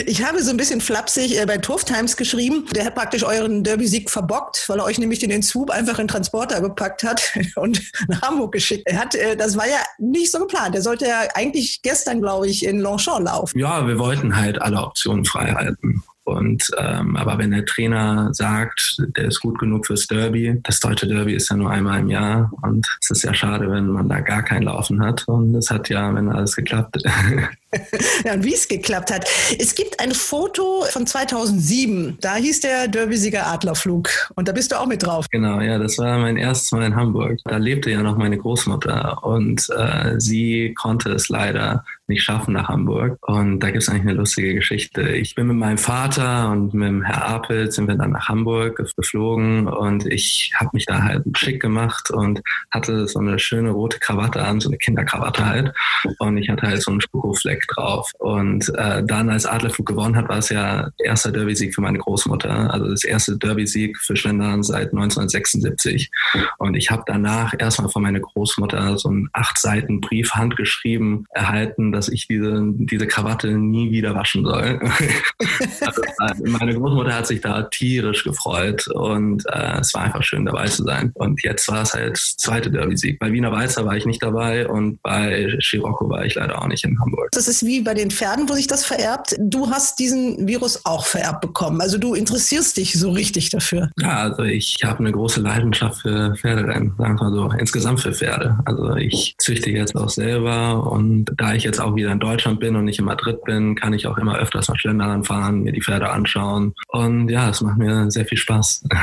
Ich habe so ein bisschen flapsig äh, bei Turf Times geschrieben. Der hat praktisch euren Derby-Sieg verbockt, weil er euch nämlich den Entzug einfach in Transporter gepackt hat und nach Hamburg geschickt. Er hat, äh, das war ja nicht so geplant. Er sollte ja eigentlich gestern, glaube ich, in Longchamp laufen. Ja, wir wollten halt alle Optionen frei halten. Und ähm, aber wenn der Trainer sagt, der ist gut genug fürs Derby, das deutsche Derby ist ja nur einmal im Jahr und es ist ja schade, wenn man da gar kein Laufen hat. Und es hat ja, wenn alles geklappt. ja, und wie es geklappt hat. Es gibt ein Foto von 2007. Da hieß der Derby-Sieger Adlerflug. Und da bist du auch mit drauf. Genau, ja, das war mein erstes Mal in Hamburg. Da lebte ja noch meine Großmutter und äh, sie konnte es leider nicht schaffen nach Hamburg. Und da gibt es eigentlich eine lustige Geschichte. Ich bin mit meinem Vater und mit dem Herr Apel sind wir dann nach Hamburg geflogen und ich habe mich da halt schick gemacht und hatte so eine schöne rote Krawatte an, so eine Kinderkrawatte halt. Und ich hatte halt so einen Schokofleck drauf. Und äh, dann, als Adlerflug gewonnen hat, war es ja erster Derby-Sieg für meine Großmutter. Also das erste Derby-Sieg für Schlendern seit 1976. Und ich habe danach erstmal von meiner Großmutter so einen acht Seiten Brief handgeschrieben erhalten, dass ich diese, diese Krawatte nie wieder waschen soll. also, äh, meine Großmutter hat sich da tierisch gefreut und äh, es war einfach schön dabei zu sein. Und jetzt war es halt zweite Derby-Sieg. Bei Wiener Weißer war ich nicht dabei und bei Scirocco war ich leider auch nicht in Hamburg. Das ist wie bei den Pferden, wo sich das vererbt. Du hast diesen Virus auch vererbt bekommen. Also du interessierst dich so richtig dafür. Ja, also ich habe eine große Leidenschaft für Pferderennen, sagen wir so, insgesamt für Pferde. Also ich züchte jetzt auch selber und da ich jetzt auch wieder in Deutschland bin und nicht in Madrid bin, kann ich auch immer öfters nach Schlendern fahren, mir die Pferde anschauen. Und ja, es macht mir sehr viel Spaß.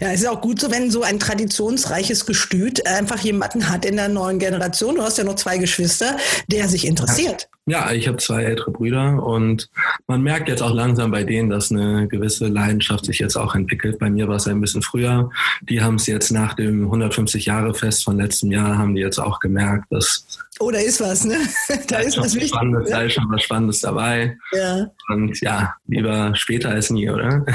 Ja, es ist auch gut so, wenn so ein traditionsreiches Gestüt einfach jemanden hat in der neuen Generation. Du hast ja noch zwei Geschwister, der sich interessiert. Ja, ich habe zwei ältere Brüder und man merkt jetzt auch langsam bei denen, dass eine gewisse Leidenschaft sich jetzt auch entwickelt. Bei mir war es ein bisschen früher. Die haben es jetzt nach dem 150 Jahre Fest von letztem Jahr haben die jetzt auch gemerkt, dass Oh, da ist was, ne? Da ist was Wichtiges. Spannendes, ne? Da ist schon was Spannendes dabei. Ja. Und ja, lieber später als nie, oder?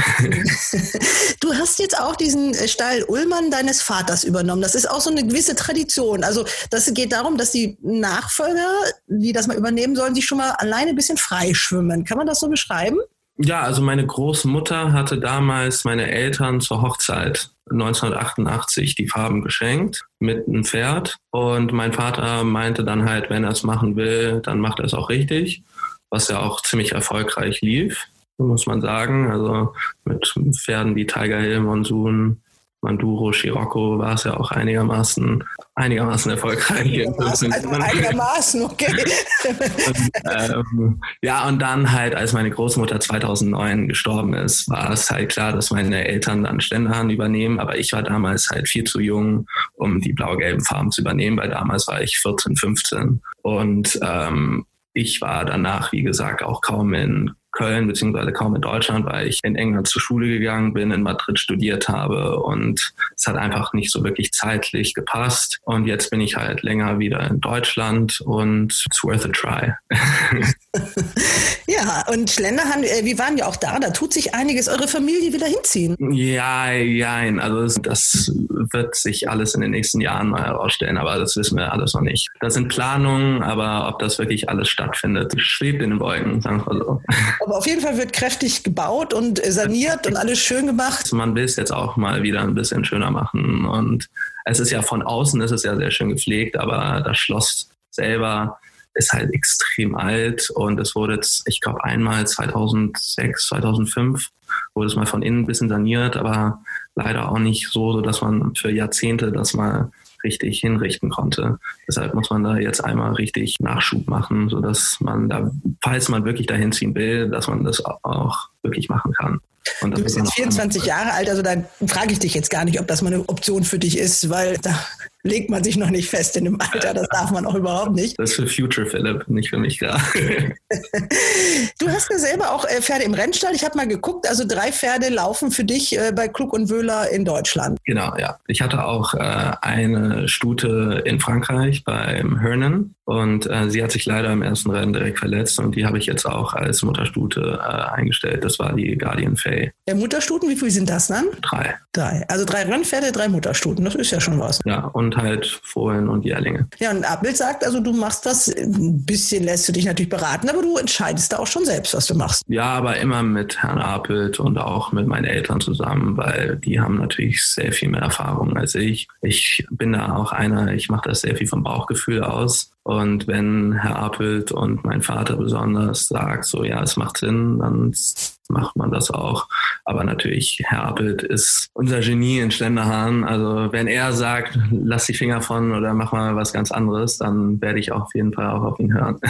Du hast jetzt auch diesen Stall Ullmann deines Vaters übernommen. Das ist auch so eine gewisse Tradition. Also das geht darum, dass die Nachfolger, die das mal übernehmen sollen, sich schon mal alleine ein bisschen freischwimmen. Kann man das so beschreiben? Ja, also meine Großmutter hatte damals meine Eltern zur Hochzeit 1988 die Farben geschenkt mit einem Pferd. Und mein Vater meinte dann halt, wenn er es machen will, dann macht er es auch richtig, was ja auch ziemlich erfolgreich lief, muss man sagen. Also mit Pferden wie Tiger Hill, Monsoon, Manduro, Scirocco war es ja auch einigermaßen einigermaßen erfolgreich. Einigermaßen, also einigermaßen okay. und, ähm, ja, und dann halt, als meine Großmutter 2009 gestorben ist, war es halt klar, dass meine Eltern dann Ständerhahn übernehmen. Aber ich war damals halt viel zu jung, um die blau-gelben Farben zu übernehmen, weil damals war ich 14, 15. Und ähm, ich war danach, wie gesagt, auch kaum in Köln beziehungsweise kaum in Deutschland, weil ich in England zur Schule gegangen bin, in Madrid studiert habe und es hat einfach nicht so wirklich zeitlich gepasst. Und jetzt bin ich halt länger wieder in Deutschland und it's worth a try. ja, und Schlenderhand, äh, wir waren ja auch da, da tut sich einiges. Eure Familie wieder hinziehen? Ja, ja, also das wird sich alles in den nächsten Jahren mal herausstellen, aber das wissen wir alles noch nicht. Das sind Planungen, aber ob das wirklich alles stattfindet, schwebt in den Wolken, sagen wir so. Aber auf jeden Fall wird kräftig gebaut und saniert und alles schön gemacht. Man will es jetzt auch mal wieder ein bisschen schöner machen. Und es ist ja von außen, ist es ja sehr schön gepflegt, aber das Schloss selber ist halt extrem alt und es wurde jetzt, ich glaube, einmal 2006, 2005 wurde es mal von innen ein bisschen saniert, aber leider auch nicht so, dass man für Jahrzehnte das mal richtig hinrichten konnte. Deshalb muss man da jetzt einmal richtig Nachschub machen, sodass man da, falls man wirklich dahin ziehen will, dass man das auch wirklich machen kann. Und du bist jetzt 24 Jahre alt, also da frage ich dich jetzt gar nicht, ob das mal eine Option für dich ist, weil da legt man sich noch nicht fest in dem Alter. Das darf man auch überhaupt nicht. Das ist für Future Philip, nicht für mich gerade. du hast ja selber auch äh, Pferde im Rennstall. Ich habe mal geguckt, also drei Pferde laufen für dich äh, bei Klug und Wöhler in Deutschland. Genau, ja. Ich hatte auch äh, eine Stute in Frankreich beim Hernan und sie hat sich leider im ersten Rennen direkt verletzt und die habe ich jetzt auch als Mutterstute eingestellt. Das war die Guardian Fay. Der Mutterstuten, wie viele sind das dann? Drei. Drei. Also drei Rennpferde, drei Mutterstuten. Das ist ja schon was. Ja, und und halt Fohlen und Jährlinge. Ja, und Abbild sagt also, du machst das, ein bisschen lässt du dich natürlich beraten, aber du entscheidest da auch schon selbst, was du machst. Ja, aber immer mit Herrn Apelt und auch mit meinen Eltern zusammen, weil die haben natürlich sehr viel mehr Erfahrung als ich. Ich bin da auch einer, ich mache das sehr viel vom Bauchgefühl aus. Und wenn Herr Apelt und mein Vater besonders sagt, so ja, es macht Sinn, dann macht man das auch. Aber natürlich, Herr Appelt ist unser Genie in Ständerhahn. Also wenn er sagt, lass die Finger von oder mach mal was ganz anderes, dann werde ich auf jeden Fall auch auf ihn hören.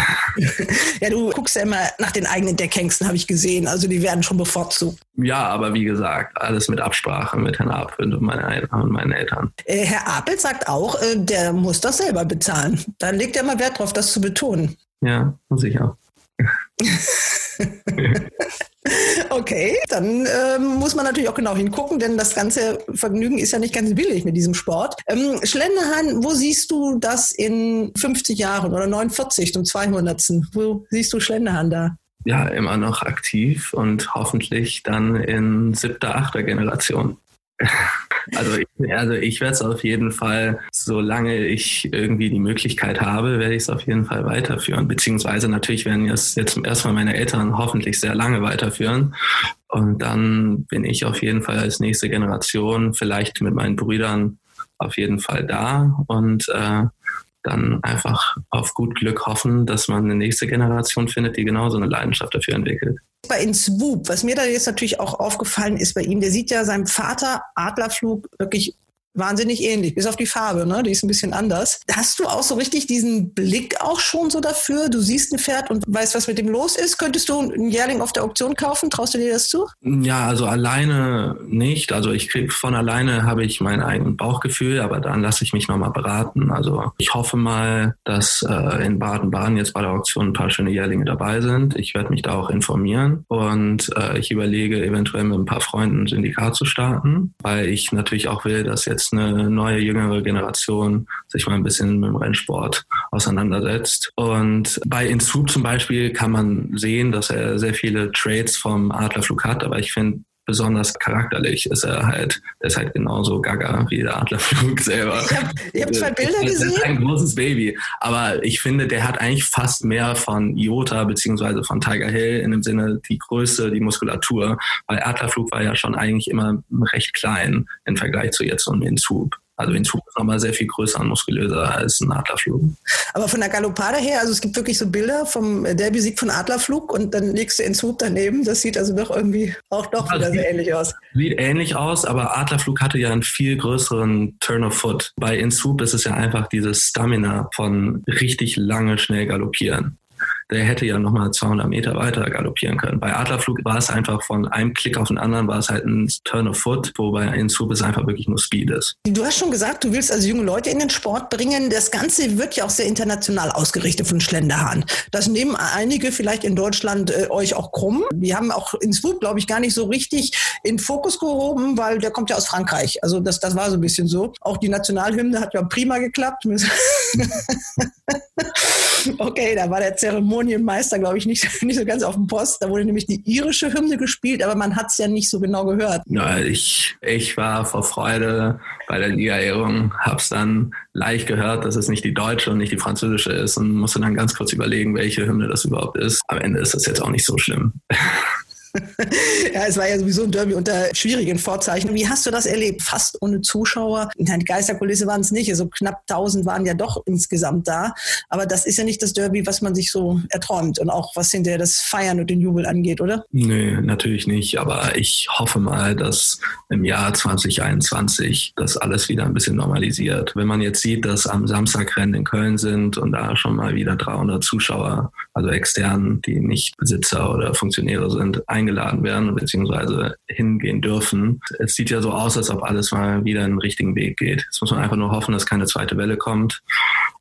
Ja, du guckst ja immer nach den eigenen Deckhengsten, habe ich gesehen. Also die werden schon bevorzugt. Ja, aber wie gesagt, alles mit Absprache mit Herrn Apelt und, meine, und meinen Eltern. Äh, Herr Apelt sagt auch, äh, der muss das selber bezahlen. Da legt er immer Wert drauf, das zu betonen. Ja, muss ich auch. Okay, dann ähm, muss man natürlich auch genau hingucken, denn das ganze Vergnügen ist ja nicht ganz billig mit diesem Sport. Ähm, Schlenderhahn, wo siehst du das in 50 Jahren oder 49 zum 200. Wo siehst du Schlenderhahn da? Ja, immer noch aktiv und hoffentlich dann in siebter, achter Generation. Also ich, also ich werde es auf jeden Fall, solange ich irgendwie die Möglichkeit habe, werde ich es auf jeden Fall weiterführen. Beziehungsweise natürlich werden es jetzt erstmal meine Eltern hoffentlich sehr lange weiterführen. Und dann bin ich auf jeden Fall als nächste Generation vielleicht mit meinen Brüdern auf jeden Fall da und äh, dann einfach auf gut Glück hoffen, dass man eine nächste Generation findet, die genauso eine Leidenschaft dafür entwickelt. Bei in was mir da jetzt natürlich auch aufgefallen ist bei ihm, der sieht ja seinem Vater Adlerflug wirklich wahnsinnig ähnlich, bis auf die Farbe, ne? Die ist ein bisschen anders. Hast du auch so richtig diesen Blick auch schon so dafür? Du siehst ein Pferd und weißt, was mit dem los ist. Könntest du einen Jährling auf der Auktion kaufen? Traust du dir das zu? Ja, also alleine nicht. Also ich krieg von alleine habe ich mein eigenes Bauchgefühl, aber dann lasse ich mich nochmal beraten. Also ich hoffe mal, dass äh, in Baden-Baden jetzt bei der Auktion ein paar schöne Jährlinge dabei sind. Ich werde mich da auch informieren und äh, ich überlege eventuell mit ein paar Freunden ein Syndikat zu starten, weil ich natürlich auch will, dass jetzt jetzt eine neue, jüngere Generation sich mal ein bisschen mit dem Rennsport auseinandersetzt. Und bei Inzub zum Beispiel kann man sehen, dass er sehr viele Trades vom Adlerflug hat, aber ich finde, besonders charakterlich ist er halt, der ist halt genauso gaga wie der Adlerflug selber. Ich hab zwei Bilder das gesehen. ist ein großes Baby. Aber ich finde, der hat eigentlich fast mehr von Iota beziehungsweise von Tiger Hill in dem Sinne die Größe, die Muskulatur. Weil Adlerflug war ja schon eigentlich immer recht klein im Vergleich zu jetzt und in Zug. Also in Zug ist nochmal sehr viel größer und muskulöser als ein Adlerflug. Aber von der Galoppade her, also es gibt wirklich so Bilder vom Derby-Sieg von Adlerflug und dann legst du in Zug daneben. Das sieht also doch irgendwie auch doch wieder sehr ähnlich aus. Sieht ähnlich aus, aber Adlerflug hatte ja einen viel größeren Turn of Foot. Bei Insub ist es ja einfach dieses Stamina von richtig lange schnell galoppieren der hätte ja nochmal 200 Meter weiter galoppieren können. Bei Adlerflug war es einfach von einem Klick auf den anderen, war es halt ein Turn of Foot, wobei in Sub es einfach wirklich nur Speed ist. Du hast schon gesagt, du willst also junge Leute in den Sport bringen. Das Ganze wird ja auch sehr international ausgerichtet von Schlenderhahn. Das nehmen einige vielleicht in Deutschland äh, euch auch krumm. Die haben auch in Swoop, glaube ich, gar nicht so richtig in Fokus gehoben, weil der kommt ja aus Frankreich. Also das, das war so ein bisschen so. Auch die Nationalhymne hat ja prima geklappt. okay, da war der Zeremonienmeister, glaube ich, nicht, nicht so ganz auf dem Post. Da wurde nämlich die irische Hymne gespielt, aber man hat es ja nicht so genau gehört. Ja, ich, ich war vor Freude bei der Liga-Ehrung, habe es dann leicht gehört, dass es nicht die deutsche und nicht die französische ist und musste dann ganz kurz überlegen, welche Hymne das überhaupt ist. Am Ende ist das jetzt auch nicht so schlimm. ja, es war ja sowieso ein Derby unter schwierigen Vorzeichen. Wie hast du das erlebt? Fast ohne Zuschauer. Nein, die Geisterkulisse waren es nicht. Also knapp 1000 waren ja doch insgesamt da. Aber das ist ja nicht das Derby, was man sich so erträumt und auch was hinterher das Feiern und den Jubel angeht, oder? Nee, natürlich nicht. Aber ich hoffe mal, dass im Jahr 2021 das alles wieder ein bisschen normalisiert. Wenn man jetzt sieht, dass am Samstag Rennen in Köln sind und da schon mal wieder 300 Zuschauer, also externen, die nicht Besitzer oder Funktionäre sind, eingeladen werden bzw. hingehen dürfen. Es sieht ja so aus, als ob alles mal wieder einen richtigen Weg geht. Jetzt muss man einfach nur hoffen, dass keine zweite Welle kommt.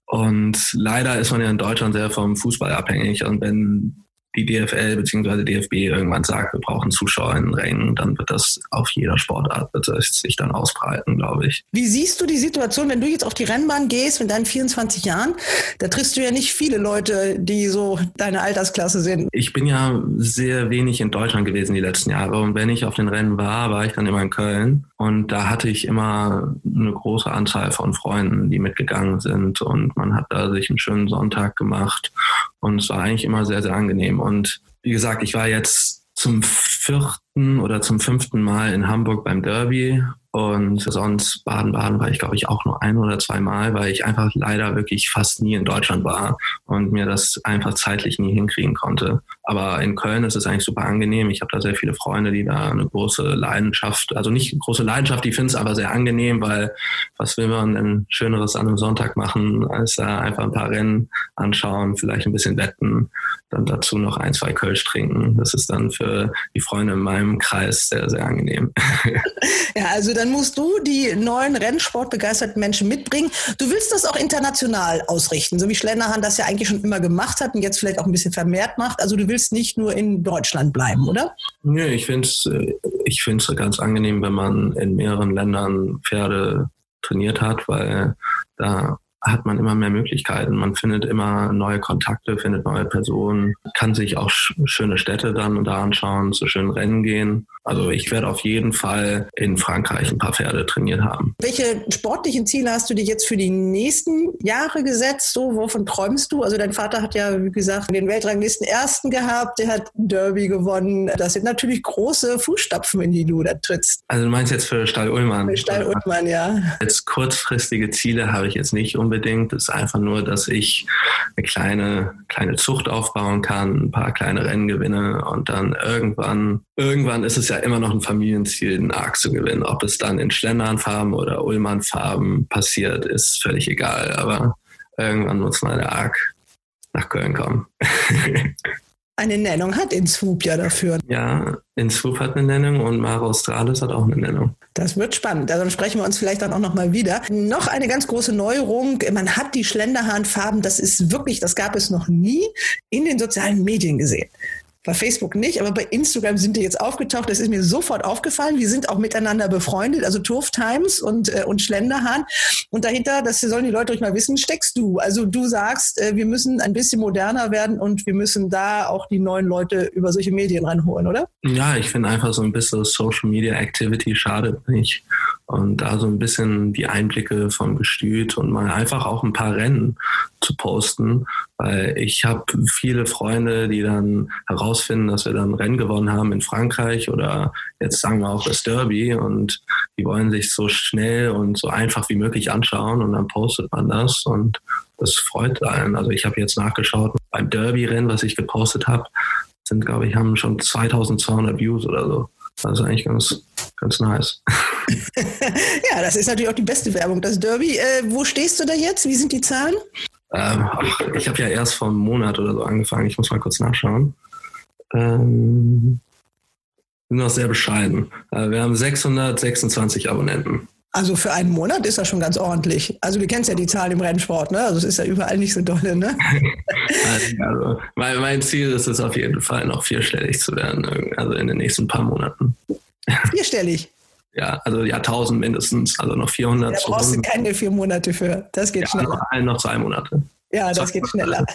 Und leider ist man ja in Deutschland sehr vom Fußball abhängig. Und wenn die DFL bzw. DFB irgendwann sagt, wir brauchen Zuschauer in den Rängen, dann wird das auf jeder Sportart wird das sich dann ausbreiten, glaube ich. Wie siehst du die Situation, wenn du jetzt auf die Rennbahn gehst mit deinen 24 Jahren? Da triffst du ja nicht viele Leute, die so deine Altersklasse sind. Ich bin ja sehr wenig in Deutschland gewesen die letzten Jahre und wenn ich auf den Rennen war, war ich dann immer in Köln und da hatte ich immer eine große Anzahl von Freunden, die mitgegangen sind. Und man hat da sich einen schönen Sonntag gemacht. Und es war eigentlich immer sehr, sehr angenehm. Und wie gesagt, ich war jetzt zum vierten oder zum fünften Mal in Hamburg beim Derby und sonst Baden-Baden war ich, glaube ich, auch nur ein oder zwei Mal, weil ich einfach leider wirklich fast nie in Deutschland war und mir das einfach zeitlich nie hinkriegen konnte. Aber in Köln ist es eigentlich super angenehm. Ich habe da sehr viele Freunde, die da eine große Leidenschaft, also nicht große Leidenschaft, die finden es aber sehr angenehm, weil was will man denn Schöneres an einem Sonntag machen, als da einfach ein paar Rennen anschauen, vielleicht ein bisschen wetten, dann dazu noch ein, zwei Kölsch trinken. Das ist dann für die Freunde in meinem Kreis sehr, sehr angenehm. Ja, also dann musst du die neuen Rennsportbegeisterten Menschen mitbringen. Du willst das auch international ausrichten, so wie Schlenderhahn das ja eigentlich schon immer gemacht hat und jetzt vielleicht auch ein bisschen vermehrt macht. Also du willst nicht nur in Deutschland bleiben, oder? Nö, ich finde es ich find's ganz angenehm, wenn man in mehreren Ländern Pferde trainiert hat, weil da hat man immer mehr Möglichkeiten. Man findet immer neue Kontakte, findet neue Personen, kann sich auch schöne Städte dann da anschauen, zu schönen Rennen gehen. Also ich werde auf jeden Fall in Frankreich ein paar Pferde trainiert haben. Welche sportlichen Ziele hast du dir jetzt für die nächsten Jahre gesetzt? So, wovon träumst du? Also dein Vater hat ja, wie gesagt, den Weltranglisten Ersten gehabt, der hat Derby gewonnen. Das sind natürlich große Fußstapfen, in die du da trittst. Also du meinst jetzt für Stall Ullmann? Für Stall Ullmann, ja. Jetzt kurzfristige Ziele habe ich jetzt nicht unbedingt. Es ist einfach nur, dass ich eine kleine, kleine Zucht aufbauen kann, ein paar kleine Rennen gewinne und dann irgendwann, irgendwann ist es ja immer noch ein Familienziel, einen Arc zu gewinnen. Ob es dann in Schlendernfarben oder Ullmannfarben passiert, ist völlig egal. Aber irgendwann muss mal der Arc nach Köln kommen. eine Nennung hat in Swoop ja dafür. Ja, in Swoop hat eine Nennung und Mara Australis hat auch eine Nennung. Das wird spannend. Also dann sprechen wir uns vielleicht dann auch nochmal wieder. Noch eine ganz große Neuerung. Man hat die Schlenderhahnfarben, das ist wirklich, das gab es noch nie, in den sozialen Medien gesehen. Bei Facebook nicht, aber bei Instagram sind die jetzt aufgetaucht. Das ist mir sofort aufgefallen. Wir sind auch miteinander befreundet, also Turf Times und, äh, und Schlenderhahn. Und dahinter, das sollen die Leute euch mal wissen, steckst du. Also du sagst, äh, wir müssen ein bisschen moderner werden und wir müssen da auch die neuen Leute über solche Medien ranholen, oder? Ja, ich finde einfach so ein bisschen Social Media Activity schadet nicht. Und da so ein bisschen die Einblicke vom Gestüt und mal einfach auch ein paar Rennen zu posten, weil ich habe viele Freunde, die dann herausfinden, dass wir dann Rennen gewonnen haben in Frankreich oder jetzt sagen wir auch das Derby und die wollen sich so schnell und so einfach wie möglich anschauen und dann postet man das und das freut einen. Also ich habe jetzt nachgeschaut beim Derby-Rennen, was ich gepostet habe, sind glaube ich haben schon 2200 Views oder so. Das ist eigentlich ganz, ganz nice. ja, das ist natürlich auch die beste Werbung, das Derby. Äh, wo stehst du da jetzt? Wie sind die Zahlen? Ähm, ach, ich habe ja erst vor einem Monat oder so angefangen. Ich muss mal kurz nachschauen. Ähm, sind noch sehr bescheiden. Äh, wir haben 626 Abonnenten. Also für einen Monat ist das schon ganz ordentlich. Also du kennst ja die Zahlen im Rennsport, ne? Also es ist ja überall nicht so dolle, ne? also, mein, mein Ziel ist es auf jeden Fall noch vierstellig zu werden, also in den nächsten paar Monaten. Vierstellig? Ja, also ja, 1000 mindestens, also noch 400. Da brauchst du keine vier Monate für. Das geht ja, schnell. Noch, noch zwei Monate. Ja, das geht schneller.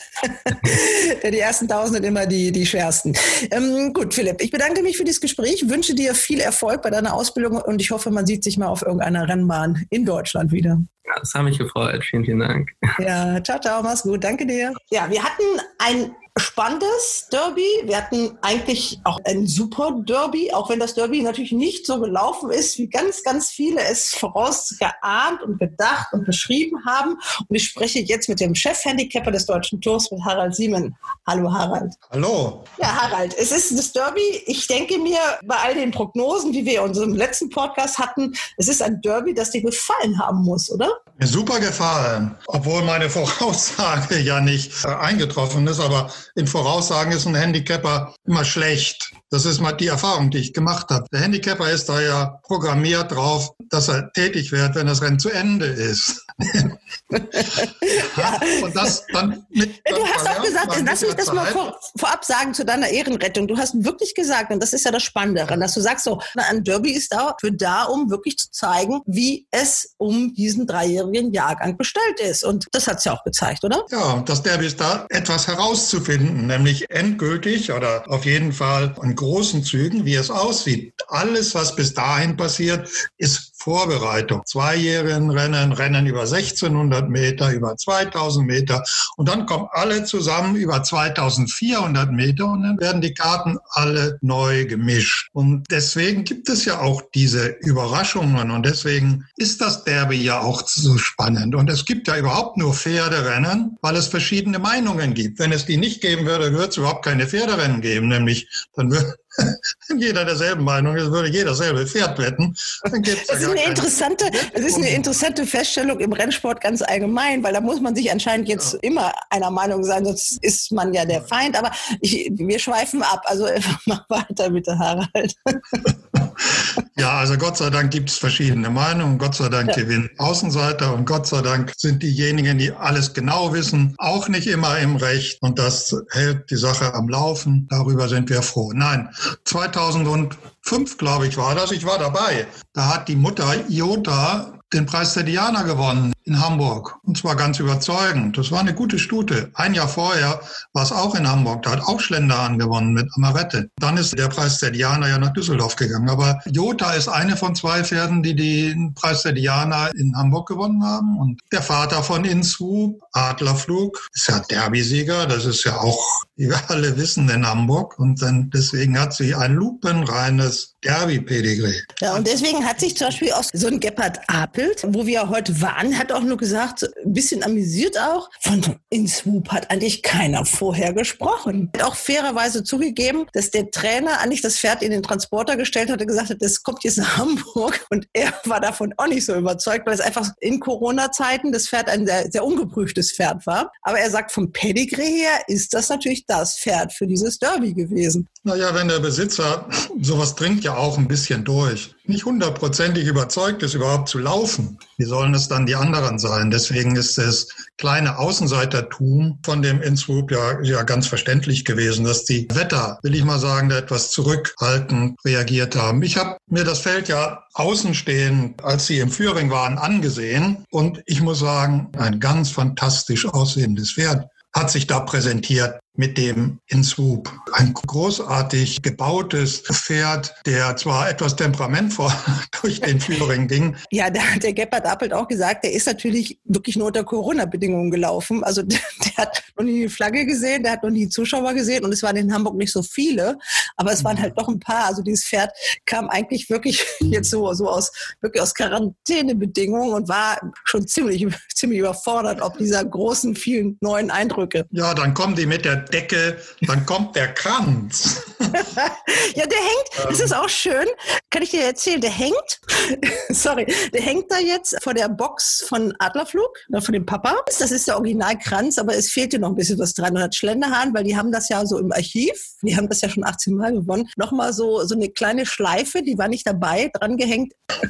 die ersten tausend sind immer die, die schwersten. Ähm, gut, Philipp, ich bedanke mich für dieses Gespräch, wünsche dir viel Erfolg bei deiner Ausbildung und ich hoffe, man sieht sich mal auf irgendeiner Rennbahn in Deutschland wieder. Ja, das hat mich gefreut. Vielen, vielen Dank. Ja, ciao, ciao, mach's gut. Danke dir. Ja, wir hatten ein spannendes Derby. Wir hatten eigentlich auch ein super Derby, auch wenn das Derby natürlich nicht so gelaufen ist, wie ganz, ganz viele es vorausgeahnt und gedacht und beschrieben haben. Und ich spreche jetzt mit dem Chefhandicapper des Deutschen Tours, mit Harald Siemen. Hallo Harald. Hallo. Ja, Harald, es ist das Derby. Ich denke mir, bei all den Prognosen, die wir in unserem letzten Podcast hatten, es ist ein Derby, das dir gefallen haben muss, oder? Super gefallen, obwohl meine Voraussage ja nicht äh, eingetroffen ist, aber in Voraussagen ist ein Handicapper immer schlecht. Das ist mal die Erfahrung, die ich gemacht habe. Der Handicapper ist da ja programmiert drauf, dass er tätig wird, wenn das Rennen zu Ende ist. Ja. Und das dann mit. Du hast auch gesagt, lass mich das mal vor, vorab sagen zu deiner Ehrenrettung. Du hast wirklich gesagt, und das ist ja das Spannende daran, dass du sagst so, ein Derby ist dafür da, um wirklich zu zeigen, wie es um diesen dreijährigen Jahrgang bestellt ist. Und das hat es ja auch gezeigt, oder? Ja, das Derby ist da, etwas herauszufinden, nämlich endgültig oder auf jeden Fall in großen Zügen, wie es aussieht. Alles, was bis dahin passiert, ist Vorbereitung. Zweijährigen Rennen, Rennen über 1600 Meter, über 2000 Meter und dann kommen alle zusammen über 2400 Meter und dann werden die Karten alle neu gemischt. Und deswegen gibt es ja auch diese Überraschungen und deswegen ist das Derby ja auch so spannend. Und es gibt ja überhaupt nur Pferderennen, weil es verschiedene Meinungen gibt. Wenn es die nicht geben würde, würde es überhaupt keine Pferderennen geben, nämlich dann würde jeder derselben Meinung ist, würde jeder selbe Pferd wetten. Dann gibt's das, ist eine interessante, das ist eine interessante Feststellung im Rennsport ganz allgemein, weil da muss man sich anscheinend jetzt ja. immer einer Meinung sein, sonst ist man ja der Feind. Aber ich, wir schweifen ab. Also mach weiter bitte, Harald. Ja, also Gott sei Dank gibt es verschiedene Meinungen. Gott sei Dank ja. gewinnen Außenseiter und Gott sei Dank sind diejenigen, die alles genau wissen, auch nicht immer im Recht. Und das hält die Sache am Laufen. Darüber sind wir froh. Nein, 2005, glaube ich, war das. Ich war dabei. Da hat die Mutter Iota den Preis der Diana gewonnen in Hamburg. Und zwar ganz überzeugend. Das war eine gute Stute. Ein Jahr vorher war es auch in Hamburg. Da hat auch Schlender angewonnen mit Amarette. Dann ist der Preis der Diana ja nach Düsseldorf gegangen. Aber Jota ist eine von zwei Pferden, die den Preis der Diana in Hamburg gewonnen haben. Und der Vater von Inswoop, Adlerflug, ist ja Derby-Sieger. Das ist ja auch, wie wir alle wissen, in Hamburg. Und dann deswegen hat sie ein lupenreines Derby-Pedigree. Ja, und deswegen hat sich zum Beispiel auch so ein Gebhard Apelt, wo wir heute waren, hat auch nur gesagt, ein bisschen amüsiert auch, von InSwoop hat eigentlich keiner vorher gesprochen. Auch fairerweise zugegeben, dass der Trainer eigentlich das Pferd in den Transporter gestellt hatte, gesagt hat, das kommt jetzt nach Hamburg. Und er war davon auch nicht so überzeugt, weil es einfach in Corona-Zeiten das Pferd ein sehr, sehr ungeprüftes Pferd war. Aber er sagt, vom Pedigree her ist das natürlich das Pferd für dieses Derby gewesen. Naja, wenn der Besitzer sowas dringt ja auch ein bisschen durch. Nicht hundertprozentig überzeugt ist, überhaupt zu laufen. Wie sollen es dann die anderen sein? Deswegen ist das kleine Außenseitertum von dem Inswoop ja, ja ganz verständlich gewesen, dass die Wetter, will ich mal sagen, da etwas zurückhaltend reagiert haben. Ich habe mir das Feld ja außenstehend, als sie im Führing waren, angesehen und ich muss sagen, ein ganz fantastisch aussehendes Pferd hat sich da präsentiert. Mit dem in Swoop. Ein großartig gebautes Pferd, der zwar etwas temperamentvoll durch den Führing ging. Ja, der, der Gebhard Appelt auch gesagt, der ist natürlich wirklich nur unter Corona-Bedingungen gelaufen. Also der, der, hat noch nie die Flagge gesehen, der hat noch nie die Zuschauer gesehen und es waren in Hamburg nicht so viele, aber es waren halt doch ein paar. Also dieses Pferd kam eigentlich wirklich jetzt so, so aus, wirklich aus Quarantänebedingungen und war schon ziemlich, ziemlich überfordert ob dieser großen, vielen neuen Eindrücke. Ja, dann kommen die mit der Decke, dann kommt der Kranz. ja, der hängt, das ist auch schön, kann ich dir erzählen, der hängt, sorry, der hängt da jetzt vor der Box von Adlerflug, äh, von dem Papa. Das ist der Originalkranz, aber es fehlte noch ein bisschen was dran. Und hat Schlenderhahn, weil die haben das ja so im Archiv, die haben das ja schon 18 Mal gewonnen, nochmal so, so eine kleine Schleife, die war nicht dabei, dran gehängt.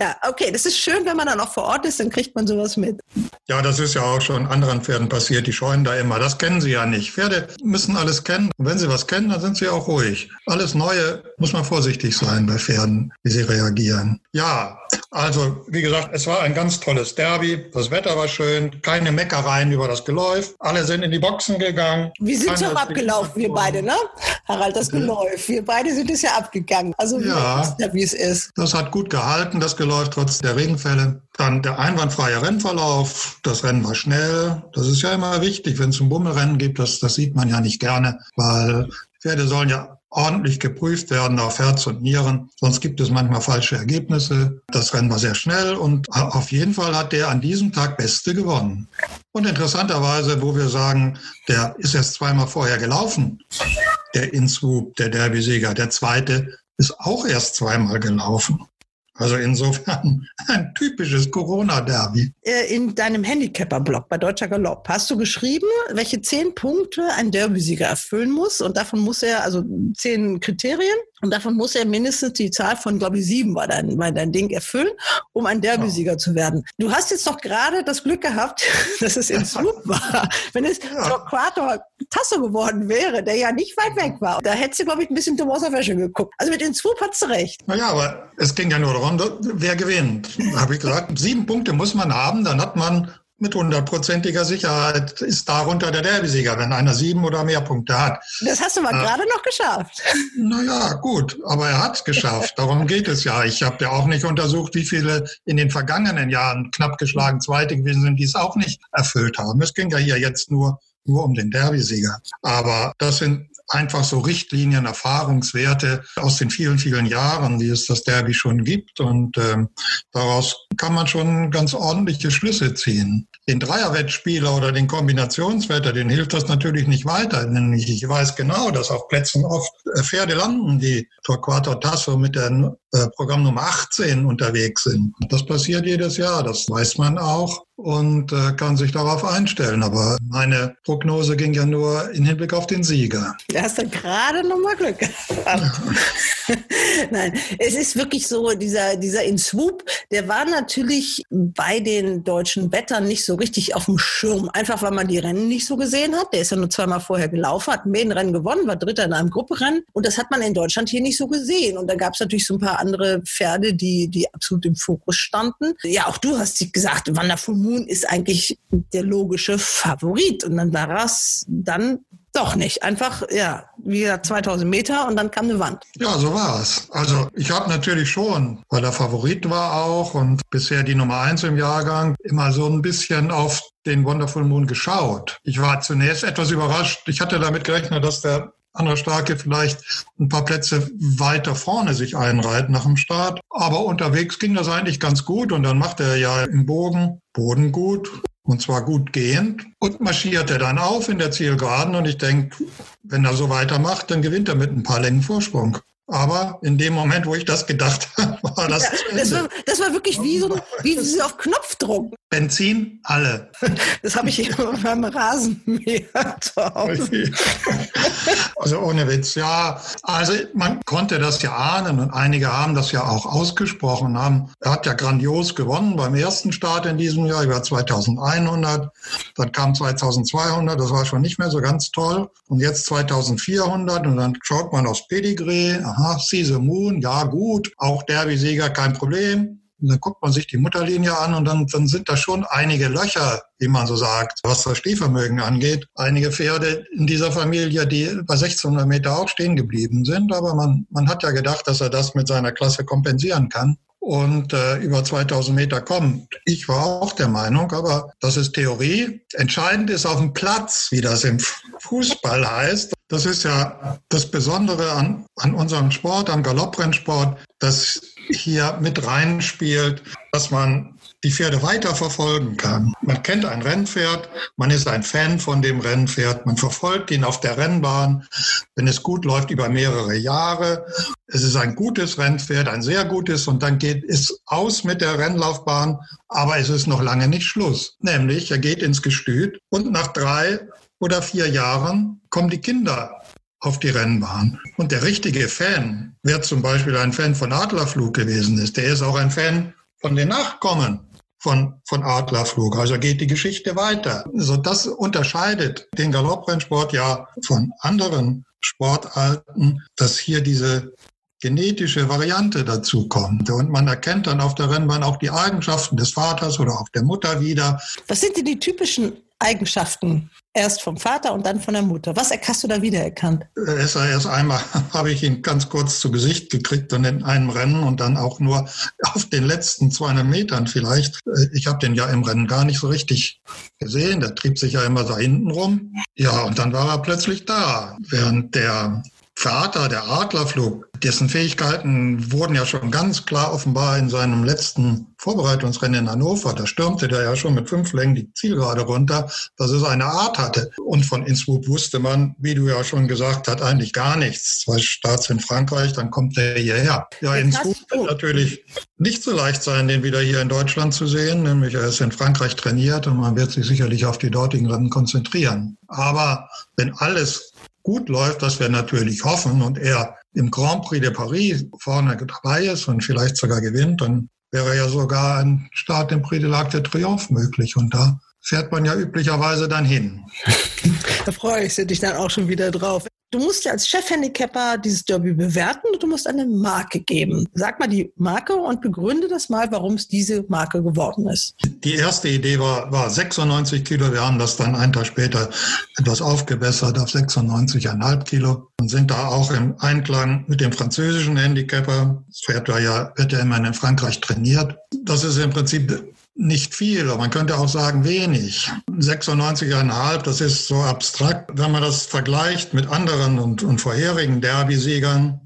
ja, okay, das ist schön, wenn man dann auch vor Ort ist, dann kriegt man sowas mit. Ja, das ist ja auch schon anderen Pferden passiert, die scheuen da immer. Das kennen sie ja nicht. Pferde müssen alles kennen. Und wenn sie was kennen, dann sind sie auch ruhig. Alles Neue muss man vorsichtig sein bei Pferden, wie sie reagieren. Ja, also wie gesagt, es war ein ganz tolles Derby. Das Wetter war schön, keine Meckereien über das Geläuf. Alle sind in die Boxen gegangen. Wir sind ja abgelaufen, wir beide, ne? Harald, das Geläuf. Wir beide sind es ja abgegangen. Also ja, wie es ist. Das hat gut gehalten, das Geläuf, trotz der Regenfälle. Dann der einwandfreie Rennverlauf. Das Rennen war schnell. Das ist ja immer wichtig, wenn es ein Bummelrennen gibt. Das, das sieht man ja nicht gerne, weil Pferde sollen ja ordentlich geprüft werden auf Herz und Nieren. Sonst gibt es manchmal falsche Ergebnisse. Das Rennen war sehr schnell und auf jeden Fall hat der an diesem Tag Beste gewonnen. Und interessanterweise, wo wir sagen, der ist erst zweimal vorher gelaufen, der Innswoop, der Derby-Sieger. Der zweite ist auch erst zweimal gelaufen. Also insofern ein typisches Corona-Derby. Äh, in deinem Handicapper-Blog bei Deutscher Galopp hast du geschrieben, welche zehn Punkte ein Derby-Sieger erfüllen muss. Und davon muss er, also zehn Kriterien, und davon muss er mindestens die Zahl von, glaube ich, sieben war dein, war dein Ding erfüllen, um ein Derbysieger ja. zu werden. Du hast jetzt doch gerade das Glück gehabt, dass es in Swoop war. Wenn es ja. Torquato Tasso geworden wäre, der ja nicht weit weg war, da hättest du, glaube ich, ein bisschen dumm aus der Wäsche geguckt. Also mit in Swoop hast du recht. Naja, aber es ging ja nur darum, wer gewinnt. Habe ich gesagt, sieben Punkte muss man haben, dann hat man mit hundertprozentiger Sicherheit ist darunter der Derbysieger, wenn einer sieben oder mehr Punkte hat. Das hast du mal äh, gerade noch geschafft. Naja, gut, aber er hat es geschafft. Darum geht es ja. Ich habe ja auch nicht untersucht, wie viele in den vergangenen Jahren knapp geschlagen Zweite gewesen sind, die es auch nicht erfüllt haben. Es ging ja hier jetzt nur nur um den Derbysieger. Aber das sind einfach so Richtlinien, Erfahrungswerte aus den vielen, vielen Jahren, die es das Derby schon gibt. Und ähm, daraus kann man schon ganz ordentliche Schlüsse ziehen. Den Dreierwettspieler oder den Kombinationswetter, den hilft das natürlich nicht weiter. Denn ich weiß genau, dass auf Plätzen oft äh, Pferde landen, die Torquato Tasso mit der äh, Programm Nummer 18 unterwegs sind. Das passiert jedes Jahr, das weiß man auch und äh, kann sich darauf einstellen. Aber meine Prognose ging ja nur in Hinblick auf den Sieger. Da hast du gerade noch mal Glück gehabt. Nein, es ist wirklich so, dieser, dieser In Swoop, der war natürlich bei den deutschen Wettern nicht so richtig auf dem Schirm. Einfach weil man die Rennen nicht so gesehen hat. Der ist ja nur zweimal vorher gelaufen, hat ein Rennen gewonnen, war Dritter in einem Grupperennen. Und das hat man in Deutschland hier nicht so gesehen. Und da gab es natürlich so ein paar andere Pferde, die, die absolut im Fokus standen. Ja, auch du hast gesagt, Wander Full Moon ist eigentlich der logische Favorit. Und dann war es dann doch nicht. Einfach, ja, wie gesagt, 2000 Meter und dann kam eine Wand. Ja, so war es. Also ich habe natürlich schon, weil der Favorit war auch und bisher die Nummer eins im Jahrgang, immer so ein bisschen auf den Wonderful Moon geschaut. Ich war zunächst etwas überrascht. Ich hatte damit gerechnet, dass der andere Starke vielleicht ein paar Plätze weiter vorne sich einreiht nach dem Start. Aber unterwegs ging das eigentlich ganz gut und dann macht er ja im Bogen Boden gut und zwar gut gehend und marschierte dann auf in der Zielgeraden und ich denke, wenn er so weitermacht, dann gewinnt er mit ein paar Längen Vorsprung. Aber in dem Moment, wo ich das gedacht habe, war das. Ja, das, war, das war wirklich wie so wie sie auf Knopfdruck. Benzin, alle. Das habe ich beim Rasenmäher zu Hause. Also ohne Witz, ja. Also man konnte das ja ahnen und einige haben das ja auch ausgesprochen. Haben, er hat ja grandios gewonnen beim ersten Start in diesem Jahr über 2100. Dann kam 2200, das war schon nicht mehr so ganz toll. Und jetzt 2400 und dann schaut man aufs Pedigree aha, See Moon, ja gut, auch Derby-Sieger, kein Problem. Und dann guckt man sich die Mutterlinie an und dann, dann sind da schon einige Löcher, wie man so sagt, was das Stehvermögen angeht. Einige Pferde in dieser Familie, die bei 1600 Meter auch stehen geblieben sind. Aber man, man hat ja gedacht, dass er das mit seiner Klasse kompensieren kann und äh, über 2000 Meter kommt. Ich war auch der Meinung, aber das ist Theorie. Entscheidend ist auf dem Platz, wie das im Fußball heißt. Das ist ja das Besondere an, an unserem Sport, am Galopprennsport, dass hier mit reinspielt, dass man die Pferde weiter verfolgen kann. Man kennt ein Rennpferd, man ist ein Fan von dem Rennpferd, man verfolgt ihn auf der Rennbahn, wenn es gut läuft, über mehrere Jahre. Es ist ein gutes Rennpferd, ein sehr gutes, und dann geht es aus mit der Rennlaufbahn, aber es ist noch lange nicht Schluss. Nämlich, er geht ins Gestüt und nach drei oder vier Jahren kommen die Kinder auf die Rennbahn. Und der richtige Fan, wer zum Beispiel ein Fan von Adlerflug gewesen ist, der ist auch ein Fan von den Nachkommen von, von Adlerflug. Also geht die Geschichte weiter. Also das unterscheidet den Galopprennsport ja von anderen Sportarten, dass hier diese genetische Variante dazu kommt. Und man erkennt dann auf der Rennbahn auch die Eigenschaften des Vaters oder auch der Mutter wieder. Was sind denn die typischen Eigenschaften erst vom Vater und dann von der Mutter. Was hast du da wiedererkannt? Erst, erst einmal habe ich ihn ganz kurz zu Gesicht gekriegt und in einem Rennen und dann auch nur auf den letzten 200 Metern vielleicht. Ich habe den ja im Rennen gar nicht so richtig gesehen. Der trieb sich ja immer da hinten rum. Ja, und dann war er plötzlich da, während der Vater, der Adlerflug, dessen Fähigkeiten wurden ja schon ganz klar offenbar in seinem letzten Vorbereitungsrennen in Hannover. Da stürmte der ja schon mit fünf Längen die Zielgerade runter, dass es eine Art hatte. Und von Innsbruck wusste man, wie du ja schon gesagt hast, eigentlich gar nichts. Zwei Starts in Frankreich, dann kommt der hierher. Ja, Innsbruck wird natürlich nicht so leicht sein, den wieder hier in Deutschland zu sehen. Nämlich er ist in Frankreich trainiert und man wird sich sicherlich auf die dortigen Rennen konzentrieren. Aber wenn alles gut läuft, was wir natürlich hoffen, und er im Grand Prix de Paris vorne dabei ist und vielleicht sogar gewinnt, dann wäre ja sogar ein Start im Prix de l'Arc de Triomphe möglich. Und da fährt man ja üblicherweise dann hin. da freue ich dich dann auch schon wieder drauf. Du musst ja als Chefhandicapper dieses Derby bewerten und du musst eine Marke geben. Sag mal die Marke und begründe das mal, warum es diese Marke geworden ist. Die erste Idee war, war 96 Kilo. Wir haben das dann einen Tag später etwas aufgebessert auf 96,5 Kilo und sind da auch im Einklang mit dem französischen Handicapper. Das war ja, wird ja immer in Frankreich trainiert. Das ist im Prinzip nicht viel, man könnte auch sagen wenig. 96,5, das ist so abstrakt. Wenn man das vergleicht mit anderen und, und vorherigen Derby-Siegern,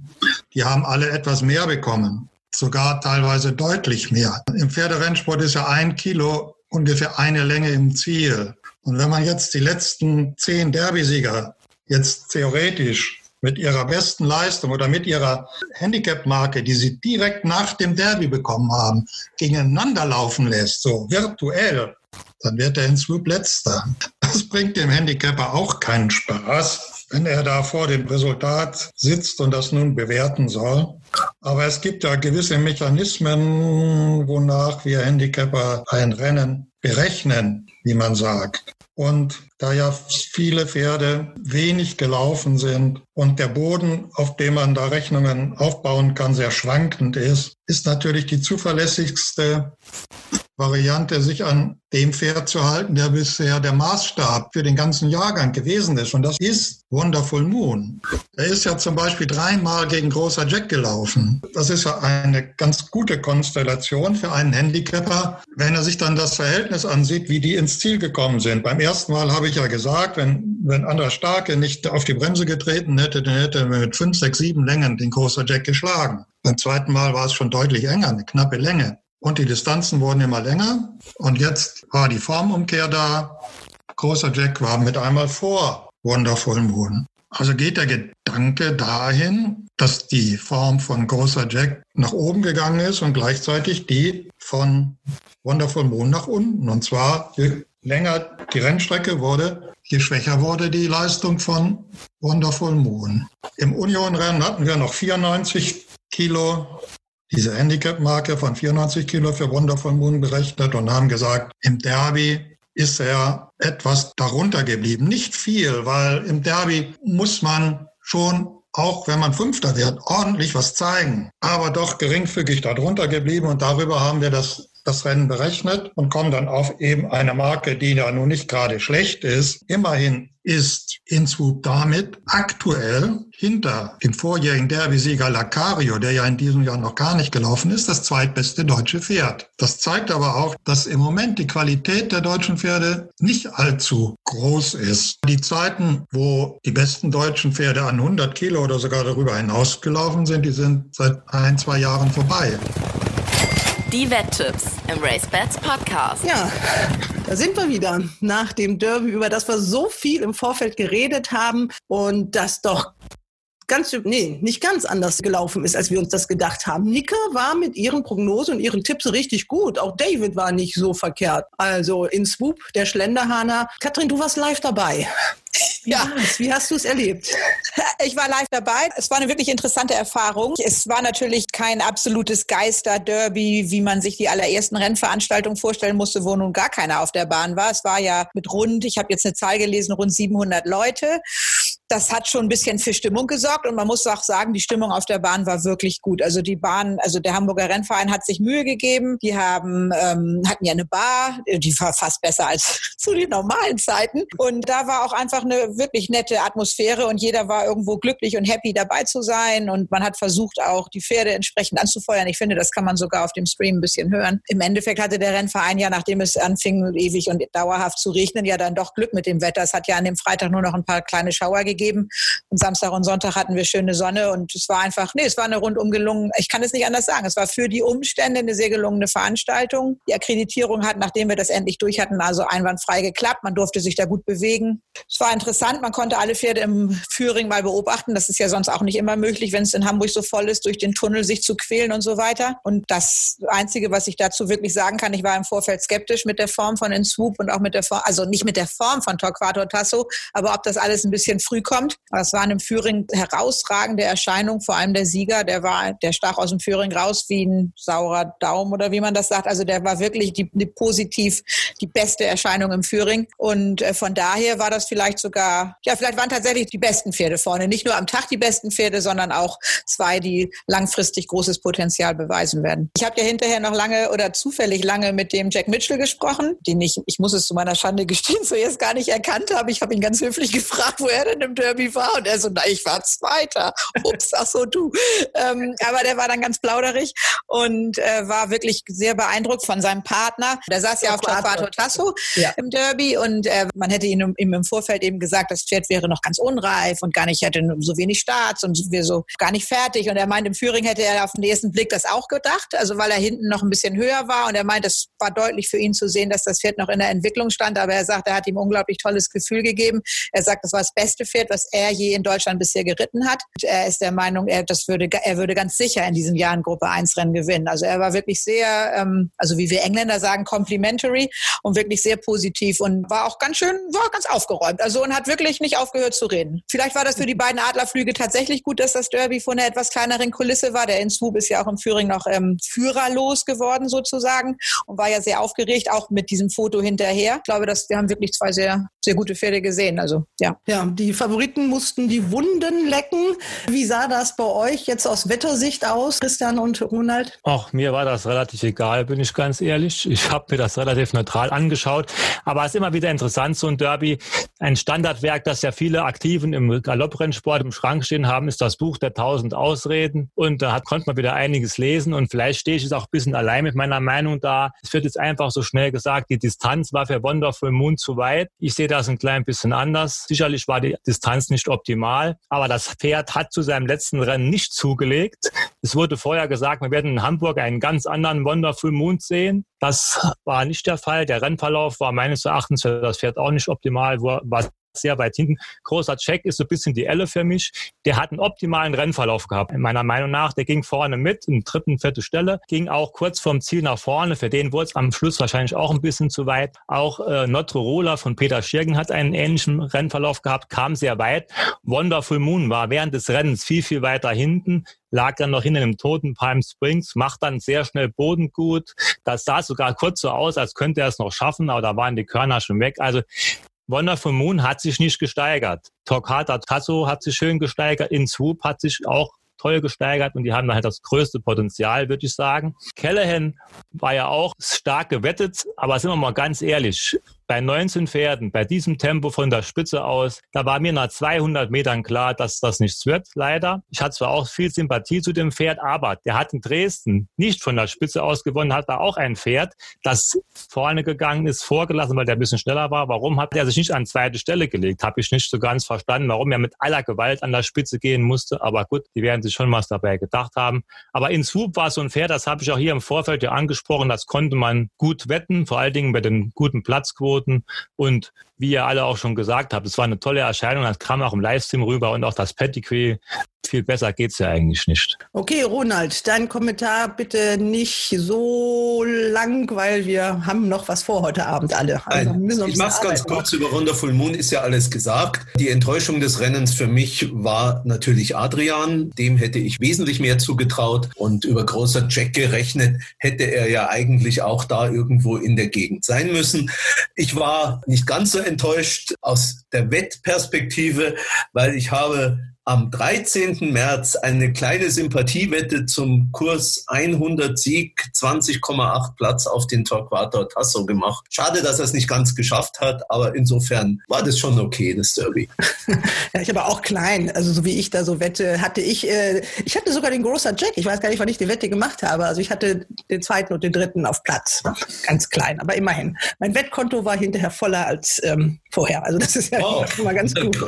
die haben alle etwas mehr bekommen, sogar teilweise deutlich mehr. Im Pferderennsport ist ja ein Kilo ungefähr eine Länge im Ziel. Und wenn man jetzt die letzten zehn Derby-Sieger jetzt theoretisch mit ihrer besten Leistung oder mit ihrer Handicap-Marke, die sie direkt nach dem Derby bekommen haben, gegeneinander laufen lässt, so virtuell, dann wird er in Swoop letzter. Das bringt dem Handicapper auch keinen Spaß, wenn er da vor dem Resultat sitzt und das nun bewerten soll. Aber es gibt ja gewisse Mechanismen, wonach wir Handicapper ein Rennen berechnen, wie man sagt. Und da ja viele Pferde wenig gelaufen sind und der Boden, auf dem man da Rechnungen aufbauen kann, sehr schwankend ist, ist natürlich die zuverlässigste Variante, sich an dem Pferd zu halten, der bisher der Maßstab für den ganzen Jahrgang gewesen ist. Und das ist Wonderful Moon. Er ist ja zum Beispiel dreimal gegen großer Jack gelaufen. Das ist ja eine ganz gute Konstellation für einen Handicapper, wenn er sich dann das Verhältnis ansieht, wie die ins Ziel gekommen sind. Beim ersten Mal habe ich ja gesagt, wenn, wenn Andra Starke nicht auf die Bremse getreten hätte, dann hätte er mit fünf, sechs, sieben Längen den großer Jack geschlagen. Beim zweiten Mal war es schon deutlich enger, eine knappe Länge. Und die Distanzen wurden immer länger. Und jetzt war die Formumkehr da. Großer Jack war mit einmal vor Wonderful Moon. Also geht der Gedanke dahin, dass die Form von großer Jack nach oben gegangen ist und gleichzeitig die von Wonderful Moon nach unten. Und zwar, je länger die Rennstrecke wurde, je schwächer wurde die Leistung von Wonderful Moon. Im Union-Rennen hatten wir noch 94 Kilo diese Handicap-Marke von 94 Kilo für Wonderful Moon berechnet und haben gesagt, im Derby ist er etwas darunter geblieben. Nicht viel, weil im Derby muss man schon auch wenn man Fünfter wird, ordentlich was zeigen, aber doch geringfügig darunter geblieben und darüber haben wir das das Rennen berechnet und kommen dann auf eben eine Marke, die ja nun nicht gerade schlecht ist. Immerhin ist Innsbruck damit aktuell hinter dem vorjährigen Derby-Sieger Lacario, der ja in diesem Jahr noch gar nicht gelaufen ist, das zweitbeste deutsche Pferd. Das zeigt aber auch, dass im Moment die Qualität der deutschen Pferde nicht allzu groß ist. Die Zeiten, wo die besten deutschen Pferde an 100 Kilo oder sogar darüber hinaus gelaufen sind, die sind seit ein, zwei Jahren vorbei. Die Wetttipps im RaceBets Podcast. Ja, da sind wir wieder nach dem Derby, über das wir so viel im Vorfeld geredet haben und das doch ganz, nee, nicht ganz anders gelaufen ist, als wir uns das gedacht haben. Nika war mit ihren Prognosen und ihren Tipps richtig gut. Auch David war nicht so verkehrt. Also in Swoop, der Schlenderhahner. Katrin, du warst live dabei. Ja, wie hast du es erlebt? Ich war live dabei. Es war eine wirklich interessante Erfahrung. Es war natürlich kein absolutes Geister-Derby, wie man sich die allerersten Rennveranstaltungen vorstellen musste, wo nun gar keiner auf der Bahn war. Es war ja mit rund, ich habe jetzt eine Zahl gelesen, rund 700 Leute. Das hat schon ein bisschen für Stimmung gesorgt und man muss auch sagen, die Stimmung auf der Bahn war wirklich gut. Also die Bahn, also der Hamburger Rennverein hat sich Mühe gegeben. Die haben ähm, hatten ja eine Bar, die war fast besser als zu den normalen Zeiten. Und da war auch einfach eine wirklich nette Atmosphäre und jeder war irgendwo glücklich und happy dabei zu sein und man hat versucht auch die Pferde entsprechend anzufeuern. Ich finde, das kann man sogar auf dem Stream ein bisschen hören. Im Endeffekt hatte der Rennverein ja, nachdem es anfing ewig und dauerhaft zu regnen, ja dann doch Glück mit dem Wetter. Es hat ja an dem Freitag nur noch ein paar kleine Schauer gegeben und Samstag und Sonntag hatten wir schöne Sonne und es war einfach, nee, es war eine rundum gelungen, ich kann es nicht anders sagen, es war für die Umstände eine sehr gelungene Veranstaltung. Die Akkreditierung hat, nachdem wir das endlich durch hatten, also einwandfrei geklappt. Man durfte sich da gut bewegen. Es war interessant, man konnte alle Pferde im Führing mal beobachten. Das ist ja sonst auch nicht immer möglich, wenn es in Hamburg so voll ist, durch den Tunnel sich zu quälen und so weiter. Und das Einzige, was ich dazu wirklich sagen kann, ich war im Vorfeld skeptisch mit der Form von Swoop und auch mit der Form, also nicht mit der Form von Torquato Tasso, aber ob das alles ein bisschen früh kommt. Das war im Führing herausragende Erscheinung, vor allem der Sieger, der war, der stach aus dem Führing raus wie ein saurer Daumen oder wie man das sagt. Also der war wirklich die, die positiv die beste Erscheinung im Führing. Und äh, von daher war das vielleicht sogar, ja, vielleicht waren tatsächlich die besten Pferde vorne. Nicht nur am Tag die besten Pferde, sondern auch zwei, die langfristig großes Potenzial beweisen werden. Ich habe ja hinterher noch lange oder zufällig lange mit dem Jack Mitchell gesprochen, den ich, ich muss es zu meiner Schande gestehen, zuerst gar nicht erkannt habe. Ich habe ihn ganz höflich gefragt, wo er denn im Derby war. Und er so, na, ich war Zweiter. Ups, ach so, du. Ähm, aber der war dann ganz plauderig und äh, war wirklich sehr beeindruckt von seinem Partner. Der saß ja auf Torquato Tasso ja. im Derby und äh, man hätte ihm im Vorfeld eben gesagt, das Pferd wäre noch ganz unreif und gar nicht, hätte so wenig Starts und wir so gar nicht fertig. Und er meint, im Führing hätte er auf den ersten Blick das auch gedacht, also weil er hinten noch ein bisschen höher war. Und er meint, es war deutlich für ihn zu sehen, dass das Pferd noch in der Entwicklung stand. Aber er sagt, er hat ihm unglaublich tolles Gefühl gegeben. Er sagt, das war das beste Pferd, was er je in Deutschland bisher geritten hat. Und er ist der Meinung, er, das würde, er würde ganz sicher in diesem Jahr ein Gruppe 1 Rennen gewinnen. Also er war wirklich sehr, ähm, also wie wir Engländer sagen, complimentary und wirklich sehr positiv und war auch ganz schön, war ganz aufgeräumt. Also und hat wirklich nicht aufgehört zu reden. Vielleicht war das für die beiden Adlerflüge tatsächlich gut, dass das Derby von einer etwas kleineren Kulisse war. Der Innsbruck ist ja auch im Führing noch ähm, führerlos geworden sozusagen und war ja sehr aufgeregt, auch mit diesem Foto hinterher. Ich glaube, dass wir haben wirklich zwei sehr, sehr gute Pferde gesehen. Also ja. Ja, die Favoriten mussten die Wunden lecken. Wie sah das bei euch jetzt aus Wettersicht aus, Christian und Ronald? Ach, mir war das relativ egal, bin ich ganz ehrlich. Ich habe mir das relativ neutral angeschaut. Aber es ist immer wieder interessant, so ein Derby. Ein Standardwerk, das ja viele Aktiven im Galopprennsport im Schrank stehen haben, ist das Buch der tausend Ausreden. Und da hat, konnte man wieder einiges lesen. Und vielleicht stehe ich jetzt auch ein bisschen allein mit meiner Meinung da. Es wird jetzt einfach so schnell gesagt, die Distanz war für Wonderful Moon zu weit. Ich sehe das ein klein bisschen anders. Sicherlich war die Distanz nicht optimal, aber das Pferd hat zu seinem letzten Rennen nicht zugelegt. Es wurde vorher gesagt, wir werden in Hamburg einen ganz anderen Wonderful Moon sehen. Das war nicht der Fall. Der Rennverlauf war meines Erachtens für das Pferd auch nicht optimal, war sehr weit hinten. Großer Check ist so ein bisschen die Elle für mich. Der hat einen optimalen Rennverlauf gehabt. In meiner Meinung nach, der ging vorne mit, in dritten, vierte Stelle, ging auch kurz vom Ziel nach vorne. Für den wurde es am Schluss wahrscheinlich auch ein bisschen zu weit. Auch äh, Notrorola von Peter Schirgen hat einen ähnlichen Rennverlauf gehabt, kam sehr weit. Wonderful Moon war während des Rennens viel, viel weiter hinten lag dann noch hinten im toten Palm Springs, macht dann sehr schnell Boden gut. Das sah sogar kurz so aus, als könnte er es noch schaffen, aber da waren die Körner schon weg. Also Wonderful Moon hat sich nicht gesteigert. Torquata Tasso hat sich schön gesteigert, Innswhoop hat sich auch toll gesteigert und die haben halt das größte Potenzial, würde ich sagen. Callahan war ja auch stark gewettet, aber sind wir mal ganz ehrlich, bei 19 Pferden, bei diesem Tempo von der Spitze aus, da war mir nach 200 Metern klar, dass das nichts wird, leider. Ich hatte zwar auch viel Sympathie zu dem Pferd, aber der hat in Dresden nicht von der Spitze aus gewonnen, hat da auch ein Pferd, das vorne gegangen ist, vorgelassen, weil der ein bisschen schneller war. Warum hat er sich nicht an zweite Stelle gelegt? Habe ich nicht so ganz verstanden, warum er mit aller Gewalt an der Spitze gehen musste. Aber gut, die werden sich schon was dabei gedacht haben. Aber in Swoop war so ein Pferd, das habe ich auch hier im Vorfeld ja angesprochen, das konnte man gut wetten, vor allen Dingen bei den guten Platzquoten angeboten. Und wie ihr alle auch schon gesagt habt, es war eine tolle Erscheinung. Das kam auch im Livestream rüber und auch das Pedigree viel besser geht es ja eigentlich nicht. Okay, Ronald, dein Kommentar bitte nicht so lang, weil wir haben noch was vor heute Abend alle. Also ich mache es ganz kurz. Über Wonderful Moon ist ja alles gesagt. Die Enttäuschung des Rennens für mich war natürlich Adrian. Dem hätte ich wesentlich mehr zugetraut. Und über großer Jack gerechnet hätte er ja eigentlich auch da irgendwo in der Gegend sein müssen. Ich war nicht ganz so enttäuscht aus der Wettperspektive, weil ich habe am 13. März eine kleine Sympathiewette zum Kurs 100 Sieg, 20,8 Platz auf den Torquato Tasso gemacht. Schade, dass er es nicht ganz geschafft hat, aber insofern war das schon okay, das Derby. ja, ich aber auch klein, also so wie ich da so wette, hatte ich, äh, ich hatte sogar den großer Jack, ich weiß gar nicht, wann ich die Wette gemacht habe, also ich hatte den zweiten und den dritten auf Platz, ganz klein, aber immerhin. Mein Wettkonto war hinterher voller als ähm, vorher, also das ist ja oh, immer ganz gut.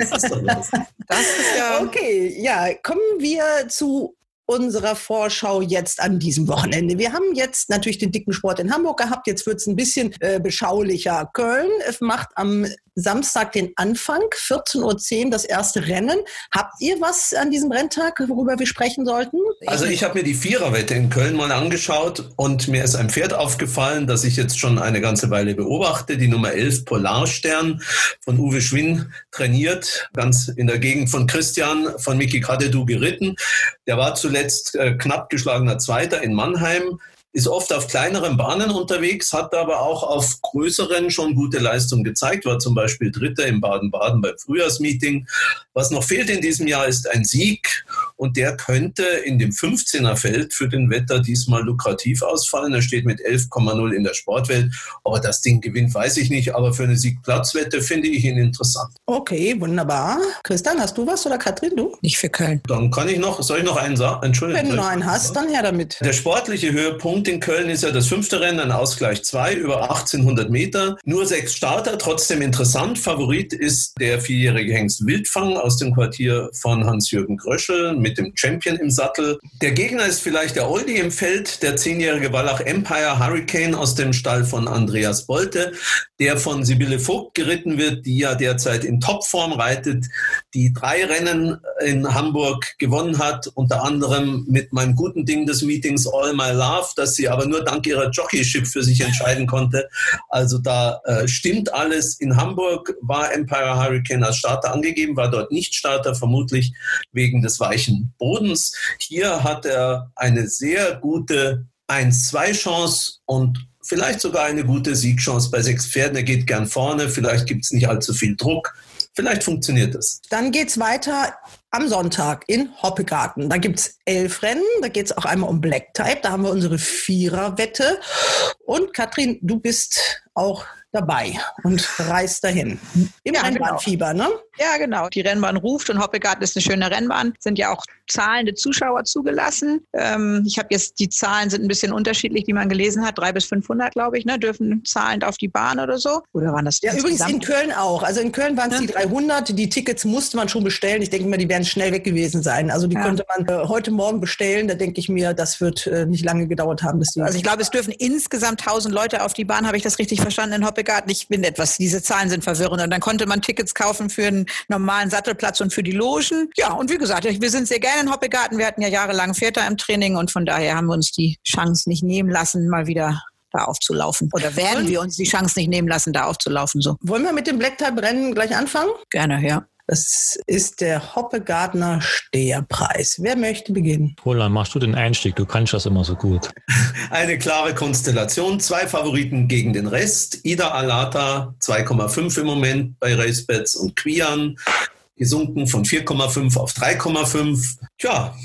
Das ja okay, ja, kommen wir zu unserer Vorschau jetzt an diesem Wochenende. Wir haben jetzt natürlich den dicken Sport in Hamburg gehabt. Jetzt wird es ein bisschen äh, beschaulicher. Köln macht am Samstag den Anfang, 14.10 Uhr das erste Rennen. Habt ihr was an diesem Renntag, worüber wir sprechen sollten? Also ich habe mir die Viererwette in Köln mal angeschaut und mir ist ein Pferd aufgefallen, das ich jetzt schon eine ganze Weile beobachte, die Nummer 11 Polarstern von Uwe Schwinn trainiert, ganz in der Gegend von Christian von Miki Kadedu geritten. Der war zuletzt äh, knapp geschlagener Zweiter in Mannheim ist oft auf kleineren Bahnen unterwegs, hat aber auch auf größeren schon gute Leistung gezeigt, war zum Beispiel Dritter im Baden-Baden beim Frühjahrsmeeting. Was noch fehlt in diesem Jahr ist ein Sieg und der könnte in dem 15er Feld für den Wetter diesmal lukrativ ausfallen. Er steht mit 11,0 in der Sportwelt. Ob er das Ding gewinnt, weiß ich nicht, aber für eine Siegplatzwette finde ich ihn interessant. Okay, wunderbar. Christian, hast du was oder Katrin, du? Nicht für Köln. Dann kann ich noch, soll ich noch einen sagen? Entschuldigung. Wenn du noch einen hast, dann her damit. Der sportliche Höhepunkt in Köln ist ja das fünfte Rennen, ein Ausgleich 2 über 1800 Meter. Nur sechs Starter, trotzdem interessant. Favorit ist der vierjährige Hengst Wildfang aus dem Quartier von Hans-Jürgen Gröschel mit dem Champion im Sattel. Der Gegner ist vielleicht der Oldie im Feld, der zehnjährige Wallach Empire Hurricane aus dem Stall von Andreas Bolte, der von Sibylle Vogt geritten wird, die ja derzeit in Topform reitet, die drei Rennen in Hamburg gewonnen hat, unter anderem mit meinem guten Ding des Meetings All My Love, das sie aber nur dank ihrer Jockeyship für sich entscheiden konnte. Also da äh, stimmt alles. In Hamburg war Empire Hurricane als Starter angegeben, war dort nicht Starter, vermutlich wegen des weichen Bodens. Hier hat er eine sehr gute 1-2-Chance und vielleicht sogar eine gute Siegchance bei sechs Pferden. Er geht gern vorne, vielleicht gibt es nicht allzu viel Druck. Vielleicht funktioniert es. Dann geht es weiter am Sonntag in Hoppegarten. Da gibt es elf Rennen. Da geht es auch einmal um Black Type. Da haben wir unsere Viererwette. Und Katrin, du bist auch dabei und reist dahin. Im ja, Rennbahnfieber, genau. ne? Ja, genau. Die Rennbahn ruft und Hoppegarten ist eine schöne Rennbahn. Sind ja auch zahlende Zuschauer zugelassen. Ähm, ich habe jetzt, die Zahlen sind ein bisschen unterschiedlich, die man gelesen hat. Drei bis 500, glaube ich, ne, dürfen zahlend auf die Bahn oder so. Oder waren das Ja, übrigens in Köln auch. Also in Köln waren es ja. die 300. Die Tickets musste man schon bestellen. Ich denke mal, die werden schnell weg gewesen sein. Also die ja. konnte man äh, heute Morgen bestellen. Da denke ich mir, das wird äh, nicht lange gedauert haben. Bis die also ich glaube, es dürfen insgesamt 1000 Leute auf die Bahn. Habe ich das richtig verstanden in Hoppegarten? Ich bin etwas, diese Zahlen sind verwirrend. Und dann konnte man Tickets kaufen für einen normalen Sattelplatz und für die Logen. Ja, und wie gesagt, wir sind sehr gerne in Hoppegarten. Wir hatten ja jahrelang Väter im Training und von daher haben wir uns die Chance nicht nehmen lassen, mal wieder da aufzulaufen. Oder werden wir uns die Chance nicht nehmen lassen, da aufzulaufen? So. Wollen wir mit dem Black Type Rennen gleich anfangen? Gerne, ja. Das ist der Hoppe-Gardner Steherpreis. Wer möchte beginnen? Roland, machst du den Einstieg? Du kannst das immer so gut. Eine klare Konstellation. Zwei Favoriten gegen den Rest. Ida Alata 2,5 im Moment bei RaceBets und Quian gesunken von 4,5 auf 3,5. Tja,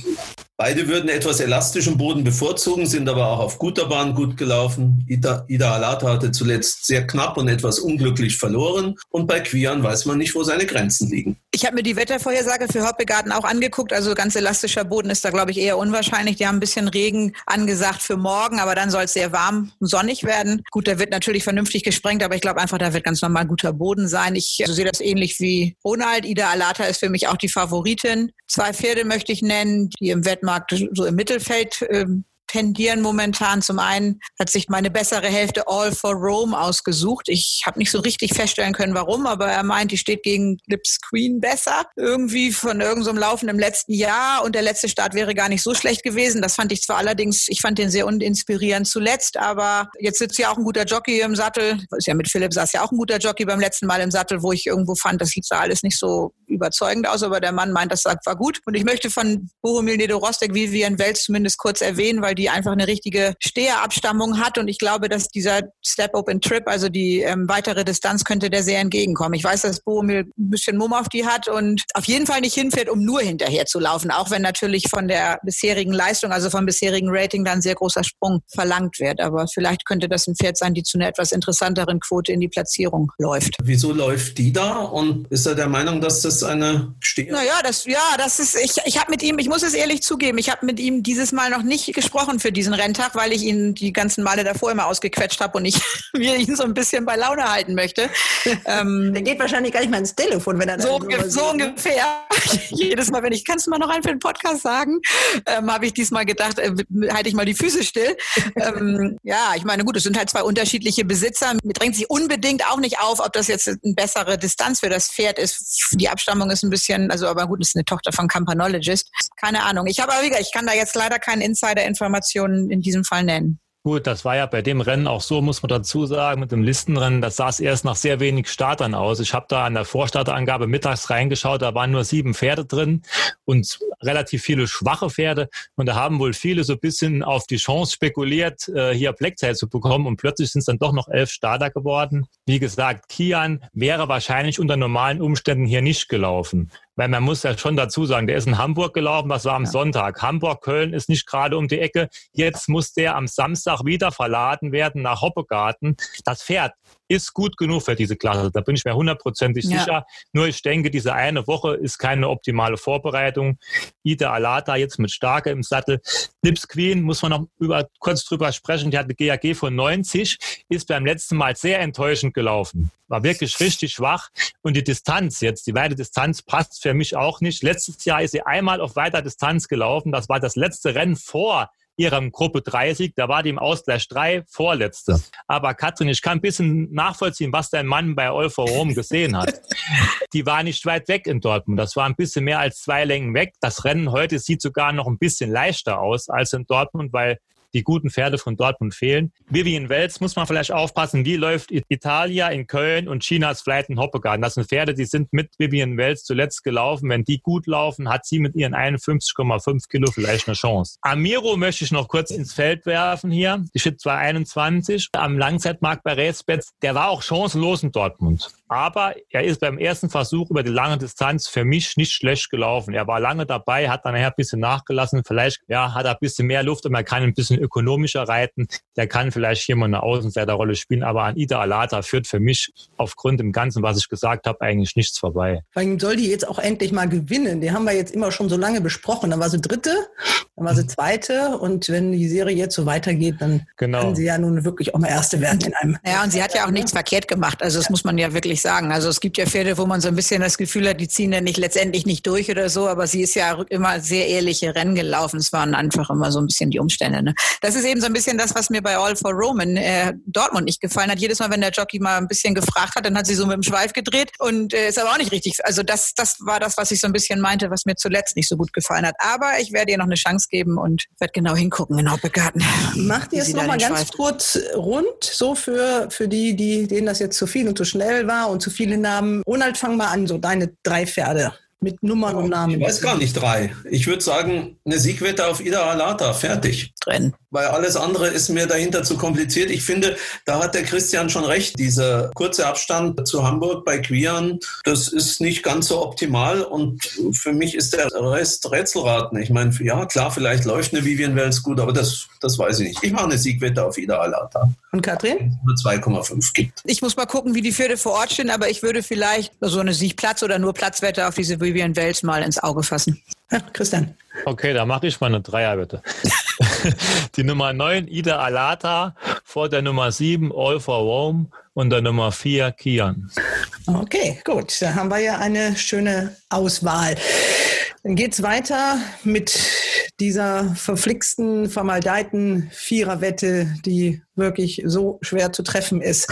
Beide würden etwas elastischen Boden bevorzugen, sind aber auch auf guter Bahn gut gelaufen. Ida, Ida Alata hatte zuletzt sehr knapp und etwas unglücklich verloren. Und bei Quian weiß man nicht, wo seine Grenzen liegen. Ich habe mir die Wettervorhersage für Hoppegarten auch angeguckt. Also ganz elastischer Boden ist da, glaube ich, eher unwahrscheinlich. Die haben ein bisschen Regen angesagt für morgen, aber dann soll es sehr warm und sonnig werden. Gut, der wird natürlich vernünftig gesprengt, aber ich glaube einfach, da wird ganz normal guter Boden sein. Ich also sehe das ähnlich wie Ronald. Ida Alata ist für mich auch die Favoritin. Zwei Pferde möchte ich nennen, die im Wettmarkt Weltmarkt so im Mittelfeld ähm, tendieren momentan. Zum einen hat sich meine bessere Hälfte All for Rome ausgesucht. Ich habe nicht so richtig feststellen können, warum, aber er meint, die steht gegen Lips Queen besser. Irgendwie von irgendeinem so Laufen im letzten Jahr und der letzte Start wäre gar nicht so schlecht gewesen. Das fand ich zwar allerdings, ich fand den sehr uninspirierend zuletzt, aber jetzt sitzt ja auch ein guter Jockey im Sattel. Ist ja mit Philipp saß ja auch ein guter Jockey beim letzten Mal im Sattel, wo ich irgendwo fand, das sah alles nicht so überzeugend aus, aber der Mann meint, das war gut. Und ich möchte von Bohumil Nedorostek Vivian Wels zumindest kurz erwähnen, weil die die einfach eine richtige Steherabstammung hat. Und ich glaube, dass dieser Step Open Trip, also die ähm, weitere Distanz, könnte der sehr entgegenkommen. Ich weiß, dass Bohemil ein bisschen Mumm auf die hat und auf jeden Fall nicht hinfährt, um nur hinterher zu laufen. Auch wenn natürlich von der bisherigen Leistung, also vom bisherigen Rating, dann sehr großer Sprung verlangt wird. Aber vielleicht könnte das ein Pferd sein, die zu einer etwas interessanteren Quote in die Platzierung läuft. Wieso läuft die da? Und ist er der Meinung, dass das eine Steher? Naja, das, ja, das ist, ich, ich habe mit ihm, ich muss es ehrlich zugeben, ich habe mit ihm dieses Mal noch nicht gesprochen gesprochen für diesen Renntag, weil ich ihn die ganzen Male davor immer ausgequetscht habe und ich mir ihn so ein bisschen bei Laune halten möchte. Ähm, Der geht wahrscheinlich gar nicht mal ins Telefon, wenn er so, so, so ungefähr. Jedes Mal, wenn ich, kannst du mal noch einen für den Podcast sagen, ähm, habe ich diesmal gedacht, äh, halte ich mal die Füße still. ähm, ja, ich meine, gut, es sind halt zwei unterschiedliche Besitzer. Mir drängt sich unbedingt auch nicht auf, ob das jetzt eine bessere Distanz für das Pferd ist. Die Abstammung ist ein bisschen, also aber gut, es ist eine Tochter von Campanologist. Keine Ahnung. Ich habe aber wieder, ich kann da jetzt leider keine Insider-Informationen Informationen in diesem Fall nennen. Gut, das war ja bei dem Rennen auch so, muss man dazu sagen, mit dem Listenrennen, das sah es erst nach sehr wenig Startern aus. Ich habe da an der Vorstarterangabe mittags reingeschaut, da waren nur sieben Pferde drin und relativ viele schwache Pferde. Und da haben wohl viele so ein bisschen auf die Chance spekuliert, äh, hier Blacktail zu bekommen. Und plötzlich sind es dann doch noch elf Starter geworden. Wie gesagt, Kian wäre wahrscheinlich unter normalen Umständen hier nicht gelaufen. Weil man muss ja schon dazu sagen, der ist in Hamburg gelaufen, das war am ja. Sonntag. Hamburg, Köln ist nicht gerade um die Ecke. Jetzt muss der am Samstag wieder verladen werden nach Hoppegarten. Das Pferd ist gut genug für diese Klasse. Da bin ich mir hundertprozentig ja. sicher. Nur ich denke, diese eine Woche ist keine optimale Vorbereitung. Ida Alata jetzt mit Starke im Sattel. Lips Queen muss man noch über, kurz drüber sprechen. Die hatte GAG von 90, ist beim letzten Mal sehr enttäuschend gelaufen. War wirklich richtig schwach. Und die Distanz jetzt, die weite Distanz passt für mich auch nicht. Letztes Jahr ist sie einmal auf weiter Distanz gelaufen. Das war das letzte Rennen vor ihrem Gruppe 30, da war die im Ausgleich 3 Vorletzte. Aber Katrin, ich kann ein bisschen nachvollziehen, was dein Mann bei Olfa Rom gesehen hat. Die war nicht weit weg in Dortmund. Das war ein bisschen mehr als zwei Längen weg. Das Rennen heute sieht sogar noch ein bisschen leichter aus als in Dortmund, weil die guten Pferde von Dortmund fehlen. Vivian Wels muss man vielleicht aufpassen, wie läuft Italia in Köln und Chinas Flight in Hoppegarten. Das sind Pferde, die sind mit Vivian Wels zuletzt gelaufen. Wenn die gut laufen, hat sie mit ihren 51,5 Kilo vielleicht eine Chance. Amiro möchte ich noch kurz ins Feld werfen hier. Die steht 221 am Langzeitmarkt bei Racebets. Der war auch chancenlos in Dortmund. Aber er ist beim ersten Versuch über die lange Distanz für mich nicht schlecht gelaufen. Er war lange dabei, hat dann nachher ein bisschen nachgelassen. Vielleicht ja, hat er ein bisschen mehr Luft und man kann ein bisschen ökonomischer reiten. Der kann vielleicht hier mal eine Außenseiterrolle spielen. Aber an Ida Alata führt für mich aufgrund dem Ganzen, was ich gesagt habe, eigentlich nichts vorbei. Vor allem soll die jetzt auch endlich mal gewinnen. Die haben wir jetzt immer schon so lange besprochen. Dann war sie dritte, dann war sie zweite. Und wenn die Serie jetzt so weitergeht, dann genau. kann sie ja nun wirklich auch mal erste werden in einem. Ja, und sie hat ja auch nichts verkehrt gemacht. Also das muss man ja wirklich sagen. Also es gibt ja Pferde, wo man so ein bisschen das Gefühl hat, die ziehen dann nicht letztendlich nicht durch oder so, aber sie ist ja immer sehr ehrliche Rennen gelaufen. Es waren einfach immer so ein bisschen die Umstände. Ne? Das ist eben so ein bisschen das, was mir bei All for Roman äh, Dortmund nicht gefallen hat. Jedes Mal, wenn der Jockey mal ein bisschen gefragt hat, dann hat sie so mit dem Schweif gedreht und äh, ist aber auch nicht richtig. Also das, das war das, was ich so ein bisschen meinte, was mir zuletzt nicht so gut gefallen hat. Aber ich werde ihr noch eine Chance geben und werde genau hingucken in Hoppegarten. Macht ihr es nochmal ganz Schweif. kurz rund, so für, für die, die, denen das jetzt zu viel und zu schnell war und zu viele Namen. Ronald, fang mal an, so deine drei Pferde mit Nummern und Namen. Ich weiß gar nicht drei. Ich würde sagen, eine Siegwette auf Ida Alata, fertig. Drin. Weil alles andere ist mir dahinter zu kompliziert. Ich finde, da hat der Christian schon recht. Dieser kurze Abstand zu Hamburg bei Quian, das ist nicht ganz so optimal. Und für mich ist der Rest Rätselraten. Ich meine, ja, klar, vielleicht läuft eine Vivian Wells gut, aber das, das weiß ich nicht. Ich mache eine Siegwette auf Ida Alata. Und Katrin? Nur 2,5 gibt. Ich muss mal gucken, wie die Pferde vor Ort stehen, aber ich würde vielleicht so eine Siegplatz oder nur Platzwette auf diese Vivian Wells mal ins Auge fassen. Ja, Christian. Okay, da mache ich mal eine Dreier bitte. Die Nummer 9 Ida Alata vor der Nummer 7 All for Rome und der Nummer 4 Kian. Okay, gut. Da haben wir ja eine schöne Auswahl. Dann geht es weiter mit dieser verflixten, vermaldeiten Viererwette, die wirklich so schwer zu treffen ist.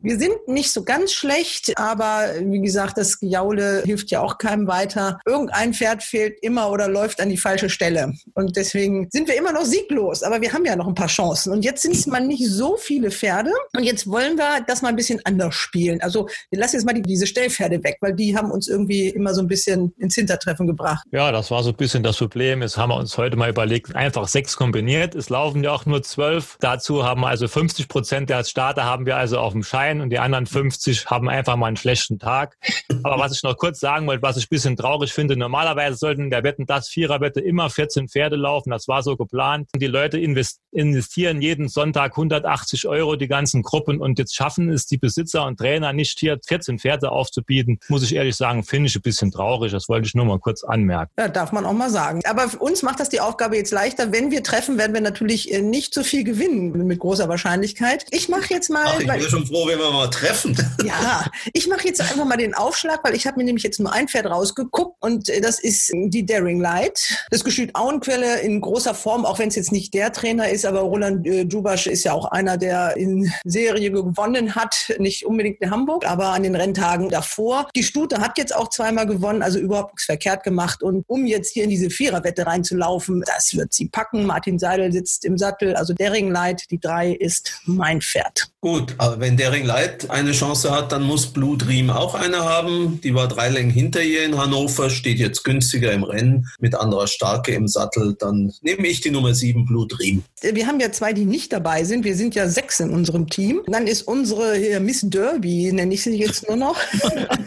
Wir sind nicht so ganz schlecht, aber wie gesagt, das Gejaule hilft ja auch keinem weiter. Irgendein Pferd fehlt immer oder läuft an die falsche Stelle. Und deswegen sind wir immer noch sieglos, aber wir haben ja noch ein paar Chancen. Und jetzt sind es mal nicht so viele Pferde. Und jetzt wollen wir das mal ein bisschen anders spielen. Also wir lassen jetzt mal die, diese Stellpferde weg, weil die haben uns irgendwie immer so ein bisschen ins Hintertreffen gebracht. Ja, das war so ein bisschen das Problem. Jetzt haben wir uns heute mal überlegt, einfach sechs kombiniert. Es laufen ja auch nur zwölf. Dazu haben wir also 50 Prozent der Starter haben wir also auf dem Schein und die anderen 50 haben einfach mal einen schlechten Tag. Aber was ich noch kurz sagen wollte, was ich ein bisschen traurig finde, normalerweise sollten der Wetten das Viererwette immer 14 Pferde laufen. Das war so geplant. Die Leute investieren jeden Sonntag 180 Euro die ganzen Gruppen und jetzt schaffen es die Besitzer und Trainer nicht hier 14 Pferde aufzubieten. Muss ich ehrlich sagen, finde ich ein bisschen traurig. Das wollte ich nur mal kurz anmerken. Ja, darf man auch mal sagen. Aber für uns macht das die Aufgabe jetzt leichter. Wenn wir treffen, werden wir natürlich äh, nicht so viel gewinnen mit großer Wahrscheinlichkeit. Ich mache jetzt mal. Ach, ich bin schon froh, wenn wir mal treffen. Ja, ich mache jetzt einfach mal den Aufschlag, weil ich habe mir nämlich jetzt nur ein Pferd rausgeguckt und äh, das ist die Daring Light. Das Gestüt Auenquelle in großer Form, auch wenn es jetzt nicht der Trainer ist, aber Roland äh, Djubasch ist ja auch einer, der in Serie gewonnen hat, nicht unbedingt in Hamburg, aber an den Renntagen davor. Die Stute hat jetzt auch zweimal gewonnen, also überhaupt nichts verkehrt gemacht und um jetzt hier in diese Viererwette reinzulaufen, das wird sie packen. Martin Seidel sitzt im Sattel, also Daring Light, die drei ist mein Pferd. Gut, aber wenn Daring Light eine Chance hat, dann muss Blue Dream auch eine haben. Die war drei Längen hinter ihr in Hannover, steht jetzt günstiger im Rennen mit anderer Starke im Sattel. Dann nehme ich die Nummer sieben Blue Dream. Wir haben ja zwei, die nicht dabei sind. Wir sind ja sechs in unserem Team. Dann ist unsere Miss Derby, nenne ich sie jetzt nur noch.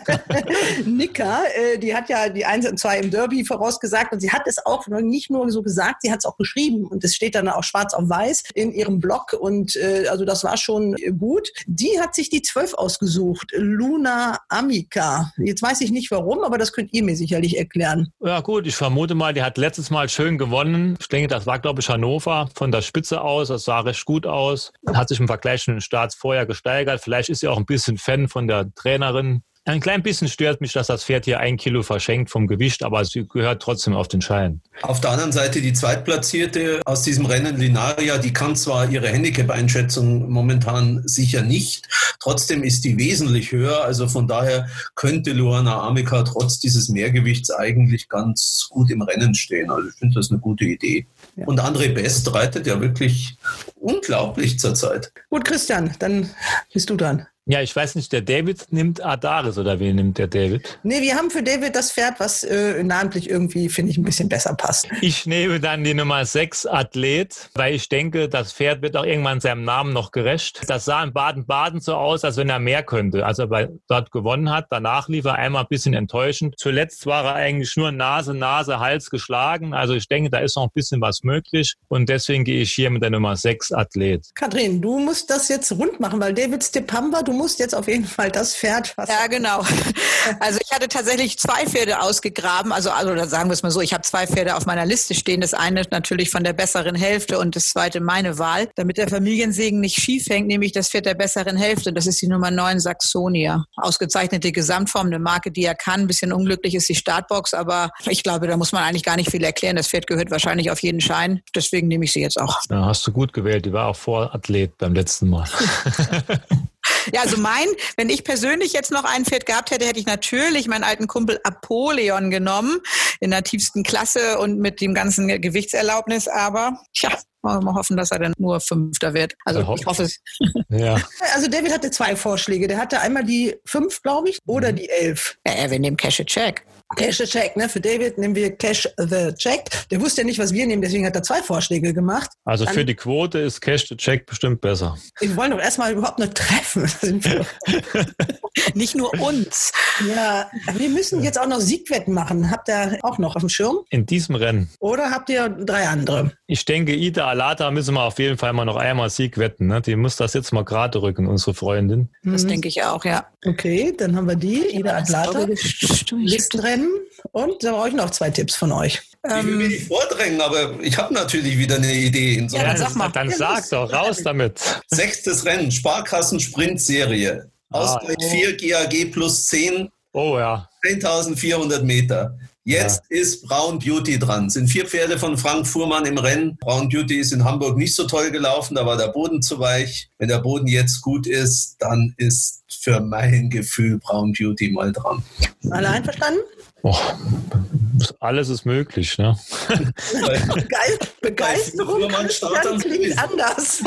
Nika, äh, die hat ja die eins und zwei im Derby vorausgesagt und sie hat es auch nicht nur so gesagt, sie hat es auch geschrieben und es steht dann auch schwarz auf weiß in ihrem Blog und äh, also das war schon gut. Die hat sich die zwölf ausgesucht, Luna Amica. Jetzt weiß ich nicht warum, aber das könnt ihr mir sicherlich erklären. Ja gut, ich vermute mal, die hat letztes Mal schön gewonnen. Ich denke, das war glaube ich Hannover von der Spitze aus. Das sah recht gut aus. Hat sich im Vergleich zu den Starts vorher gesteigert. Vielleicht ist sie auch ein bisschen Fan von der Trainerin. Ein klein bisschen stört mich, dass das Pferd hier ein Kilo verschenkt vom Gewicht, aber sie gehört trotzdem auf den Schein. Auf der anderen Seite die Zweitplatzierte aus diesem Rennen, Linaria, die kann zwar ihre Handicap-Einschätzung momentan sicher nicht, trotzdem ist die wesentlich höher. Also von daher könnte Luana Amica trotz dieses Mehrgewichts eigentlich ganz gut im Rennen stehen. Also ich finde das eine gute Idee. Ja. Und André Best reitet ja wirklich unglaublich zurzeit. Gut, Christian, dann bist du dran. Ja, ich weiß nicht, der David nimmt Adaris oder wen nimmt der David? Nee, wir haben für David das Pferd, was äh, namentlich irgendwie, finde ich, ein bisschen besser passt. Ich nehme dann die Nummer 6 Athlet, weil ich denke, das Pferd wird auch irgendwann seinem Namen noch gerecht. Das sah in Baden-Baden so aus, als wenn er mehr könnte. Als er bei, dort gewonnen hat, danach lief er einmal ein bisschen enttäuschend. Zuletzt war er eigentlich nur Nase, Nase, Hals geschlagen. Also ich denke, da ist noch ein bisschen was möglich. Und deswegen gehe ich hier mit der Nummer 6 Athlet. Kathrin, du musst das jetzt rund machen, weil David Stepamba, du musst jetzt auf jeden Fall das Pferd. Was ja, genau. Also ich hatte tatsächlich zwei Pferde ausgegraben. Also, also sagen wir es mal so, ich habe zwei Pferde auf meiner Liste stehen. Das eine natürlich von der besseren Hälfte und das zweite meine Wahl. Damit der Familiensegen nicht schief hängt, nehme ich das Pferd der besseren Hälfte. Das ist die Nummer 9 Saxonia. Ausgezeichnete Gesamtform, eine Marke, die er kann. Ein bisschen unglücklich ist die Startbox, aber ich glaube, da muss man eigentlich gar nicht viel erklären. Das Pferd gehört wahrscheinlich auf jeden Schein. Deswegen nehme ich sie jetzt auch. Ja, hast du gut gewählt. Die war auch Vorathlet beim letzten Mal. Ja, also mein, wenn ich persönlich jetzt noch ein Pferd gehabt hätte, hätte ich natürlich meinen alten Kumpel Apoleon genommen, in der tiefsten Klasse und mit dem ganzen Gewichtserlaubnis, aber tja, wollen wir hoffen, dass er dann nur Fünfter wird. Also ich hoffe es. Ja. Also David hatte zwei Vorschläge. Der hatte einmal die fünf, glaube ich, oder die elf. Ja, wir nehmen Cash a Check. Cash the Check, ne? Für David nehmen wir Cash the Check. Der wusste ja nicht, was wir nehmen, deswegen hat er zwei Vorschläge gemacht. Also Dann, für die Quote ist Cash the Check bestimmt besser. Wir wollen doch erstmal überhaupt nur treffen. nicht nur uns. Ja, wir müssen jetzt auch noch Siegwetten machen. Habt ihr auch noch auf dem Schirm? In diesem Rennen. Oder habt ihr drei andere? Ich denke, Ida Alata müssen wir auf jeden Fall mal noch einmal Sieg wetten. Ne? Die muss das jetzt mal gerade rücken, unsere Freundin. Das mhm. denke ich auch, ja. Okay, dann haben wir die. Ida Alata. Nächsten Rennen. Und da brauche ich noch zwei Tipps von euch. Ich will mir nicht vordrängen, aber ich habe natürlich wieder eine Idee. ja, dann sag mal. Dann sag doch, raus damit. Sechstes Rennen, Sparkassen-Sprint-Serie. Ausgleich ah, 4 GAG plus 10. Oh ja. 1400 Meter. Jetzt ja. ist Brown Beauty dran. Sind vier Pferde von Frank Fuhrmann im Rennen. Brown Beauty ist in Hamburg nicht so toll gelaufen, da war der Boden zu weich. Wenn der Boden jetzt gut ist, dann ist für mein Gefühl Brown Beauty mal dran. Alle einverstanden? Oh, alles ist möglich, ne? Begeisterung dann klingt anders.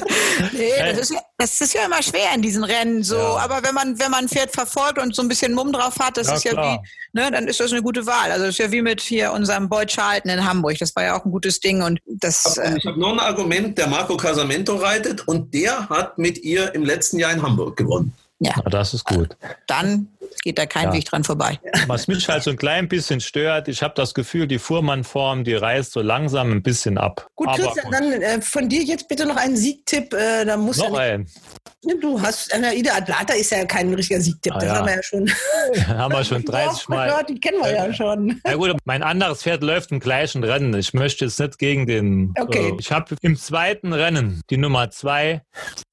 nee, das ist, ja, das ist ja immer schwer in diesen Rennen so, ja. aber wenn man wenn man ein Pferd verfolgt und so ein bisschen Mumm drauf hat, das ja, ist ja klar. wie, ne, dann ist das eine gute Wahl. Also das ist ja wie mit hier unserem Boyd Charlton in Hamburg, das war ja auch ein gutes Ding und das. Ich habe noch ein Argument, der Marco Casamento reitet und der hat mit ihr im letzten Jahr in Hamburg gewonnen. Ja. Na, das ist gut. Dann geht da kein ja. Weg dran vorbei. Was mich halt so ein klein bisschen stört, ich habe das Gefühl, die Fuhrmannform, die reißt so langsam ein bisschen ab. Gut, Aber Christian, dann äh, von dir jetzt bitte noch einen Siegtipp. Äh, da muss noch ja einen. Du hast, äh, Ida Atlanta ist ja kein richtiger Siegtipp, ah, das ja. haben wir ja schon. haben wir schon 30 Mal. Gehört, die kennen wir ja schon. Ja gut, mein anderes Pferd läuft im gleichen Rennen. Ich möchte jetzt nicht gegen den. Okay. Äh, ich habe im zweiten Rennen die Nummer zwei,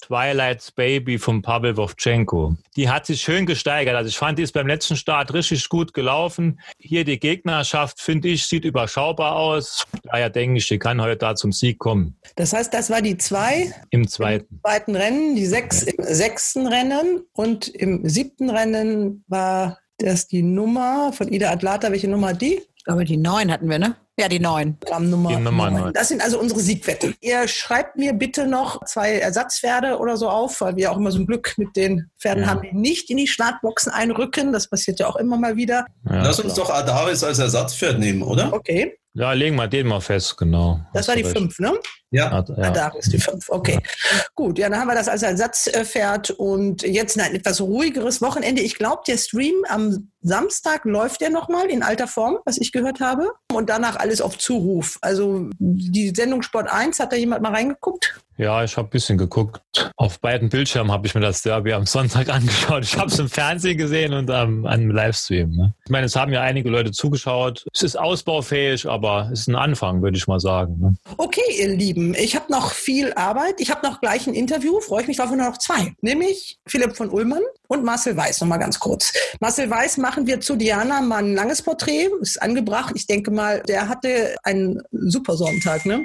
Twilight's Baby von Pavel Wovchenko. Die hat sich schön gesteigert. Also ich fand, die ist beim letzten Start richtig gut gelaufen. Hier die Gegnerschaft, finde ich, sieht überschaubar aus. Daher denke ich, die kann heute da zum Sieg kommen. Das heißt, das war die zwei im zweiten, im zweiten Rennen, die sechs im sechsten Rennen und im siebten Rennen war das die Nummer von Ida Atlata. Welche Nummer hat die? Ich glaube, die neun hatten wir, ne? Ja, die neun. Nummer, die Nummer neun. Das sind also unsere Siegwetten. Ihr schreibt mir bitte noch zwei Ersatzpferde oder so auf, weil wir auch immer so ein Glück mit den Pferden ja. haben, die nicht in die Startboxen einrücken. Das passiert ja auch immer mal wieder. Ja, Lass uns doch Adaris als Ersatzpferd nehmen, oder? Okay. Ja, legen wir den mal fest, genau. Das war die recht. fünf, ne? Ja. ja. Da ist die fünf, okay. Ja. Gut, ja, dann haben wir das als Ersatzpferd und jetzt ein etwas ruhigeres Wochenende. Ich glaube, der Stream am Samstag läuft ja nochmal in alter Form, was ich gehört habe. Und danach alles auf Zuruf. Also die Sendung Sport 1, hat da jemand mal reingeguckt? Ja, ich habe ein bisschen geguckt. Auf beiden Bildschirmen habe ich mir das Derby am Sonntag angeschaut. Ich habe es im Fernsehen gesehen und am, am Livestream. Ne? Ich meine, es haben ja einige Leute zugeschaut. Es ist ausbaufähig, aber es ist ein Anfang, würde ich mal sagen. Ne? Okay, ihr Lieben, ich habe noch viel Arbeit. Ich habe noch gleich ein Interview, freue ich mich darauf, nur noch zwei. Nämlich Philipp von Ullmann und Marcel Weiß, nochmal ganz kurz. Marcel Weiß machen wir zu Diana mal ein langes Porträt, ist angebracht. Ich denke mal, der hatte einen super Sonntag, ne?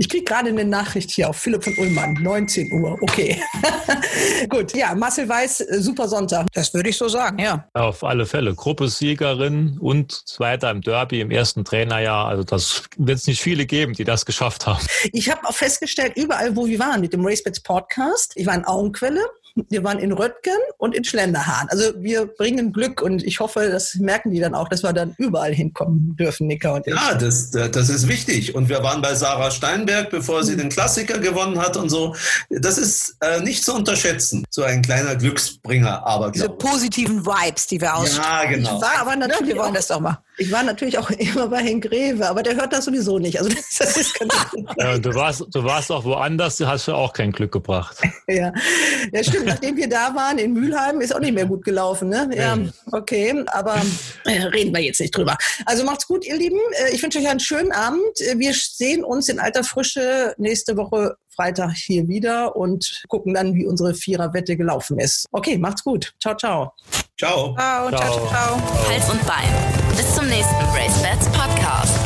Ich kriege gerade eine Nachricht hier auf Philipp von Ullmann, 19 Uhr. Okay. Gut, ja, Marcel Weiß, äh, super Sonntag. Das würde ich so sagen, ja. Auf alle Fälle. Gruppesiegerin und Zweiter im Derby im ersten Trainerjahr. Also das wird es nicht viele geben, die das geschafft haben. Ich habe auch festgestellt, überall, wo wir waren mit dem RaceBets Podcast, ich war in Augenquelle, wir waren in Röttgen und in Schlenderhahn. Also wir bringen Glück und ich hoffe, das merken die dann auch, dass wir dann überall hinkommen dürfen, Nicker und ich. Ja, das, das ist wichtig. Und wir waren bei Sarah Steinberg, bevor sie mhm. den Klassiker gewonnen hat und so. Das ist äh, nicht zu unterschätzen. So ein kleiner Glücksbringer, aber Diese positiven Vibes, die wir ausstrahlen. Ja, genau. Ich war aber natürlich, wir wollen das doch mal. Ich war natürlich auch immer bei Henk Greve, aber der hört das sowieso nicht. Also das, das ist ganz ja, du warst, du warst auch woanders, hast du auch kein Glück gebracht. ja, ja stimmt. stimmt, nachdem wir da waren in Mülheim, ist auch nicht mehr gut gelaufen. Ne? Ja, okay, aber äh, reden wir jetzt nicht drüber. Also macht's gut, ihr Lieben. Äh, ich wünsche euch einen schönen Abend. Äh, wir sehen uns in alter Frische nächste Woche Freitag hier wieder und gucken dann, wie unsere Viererwette gelaufen ist. Okay, macht's gut. Ciao, ciao. Ciao. Ciao, ciao, ciao. ciao. Hals und Bein. Zum nächsten Race Bats Podcast.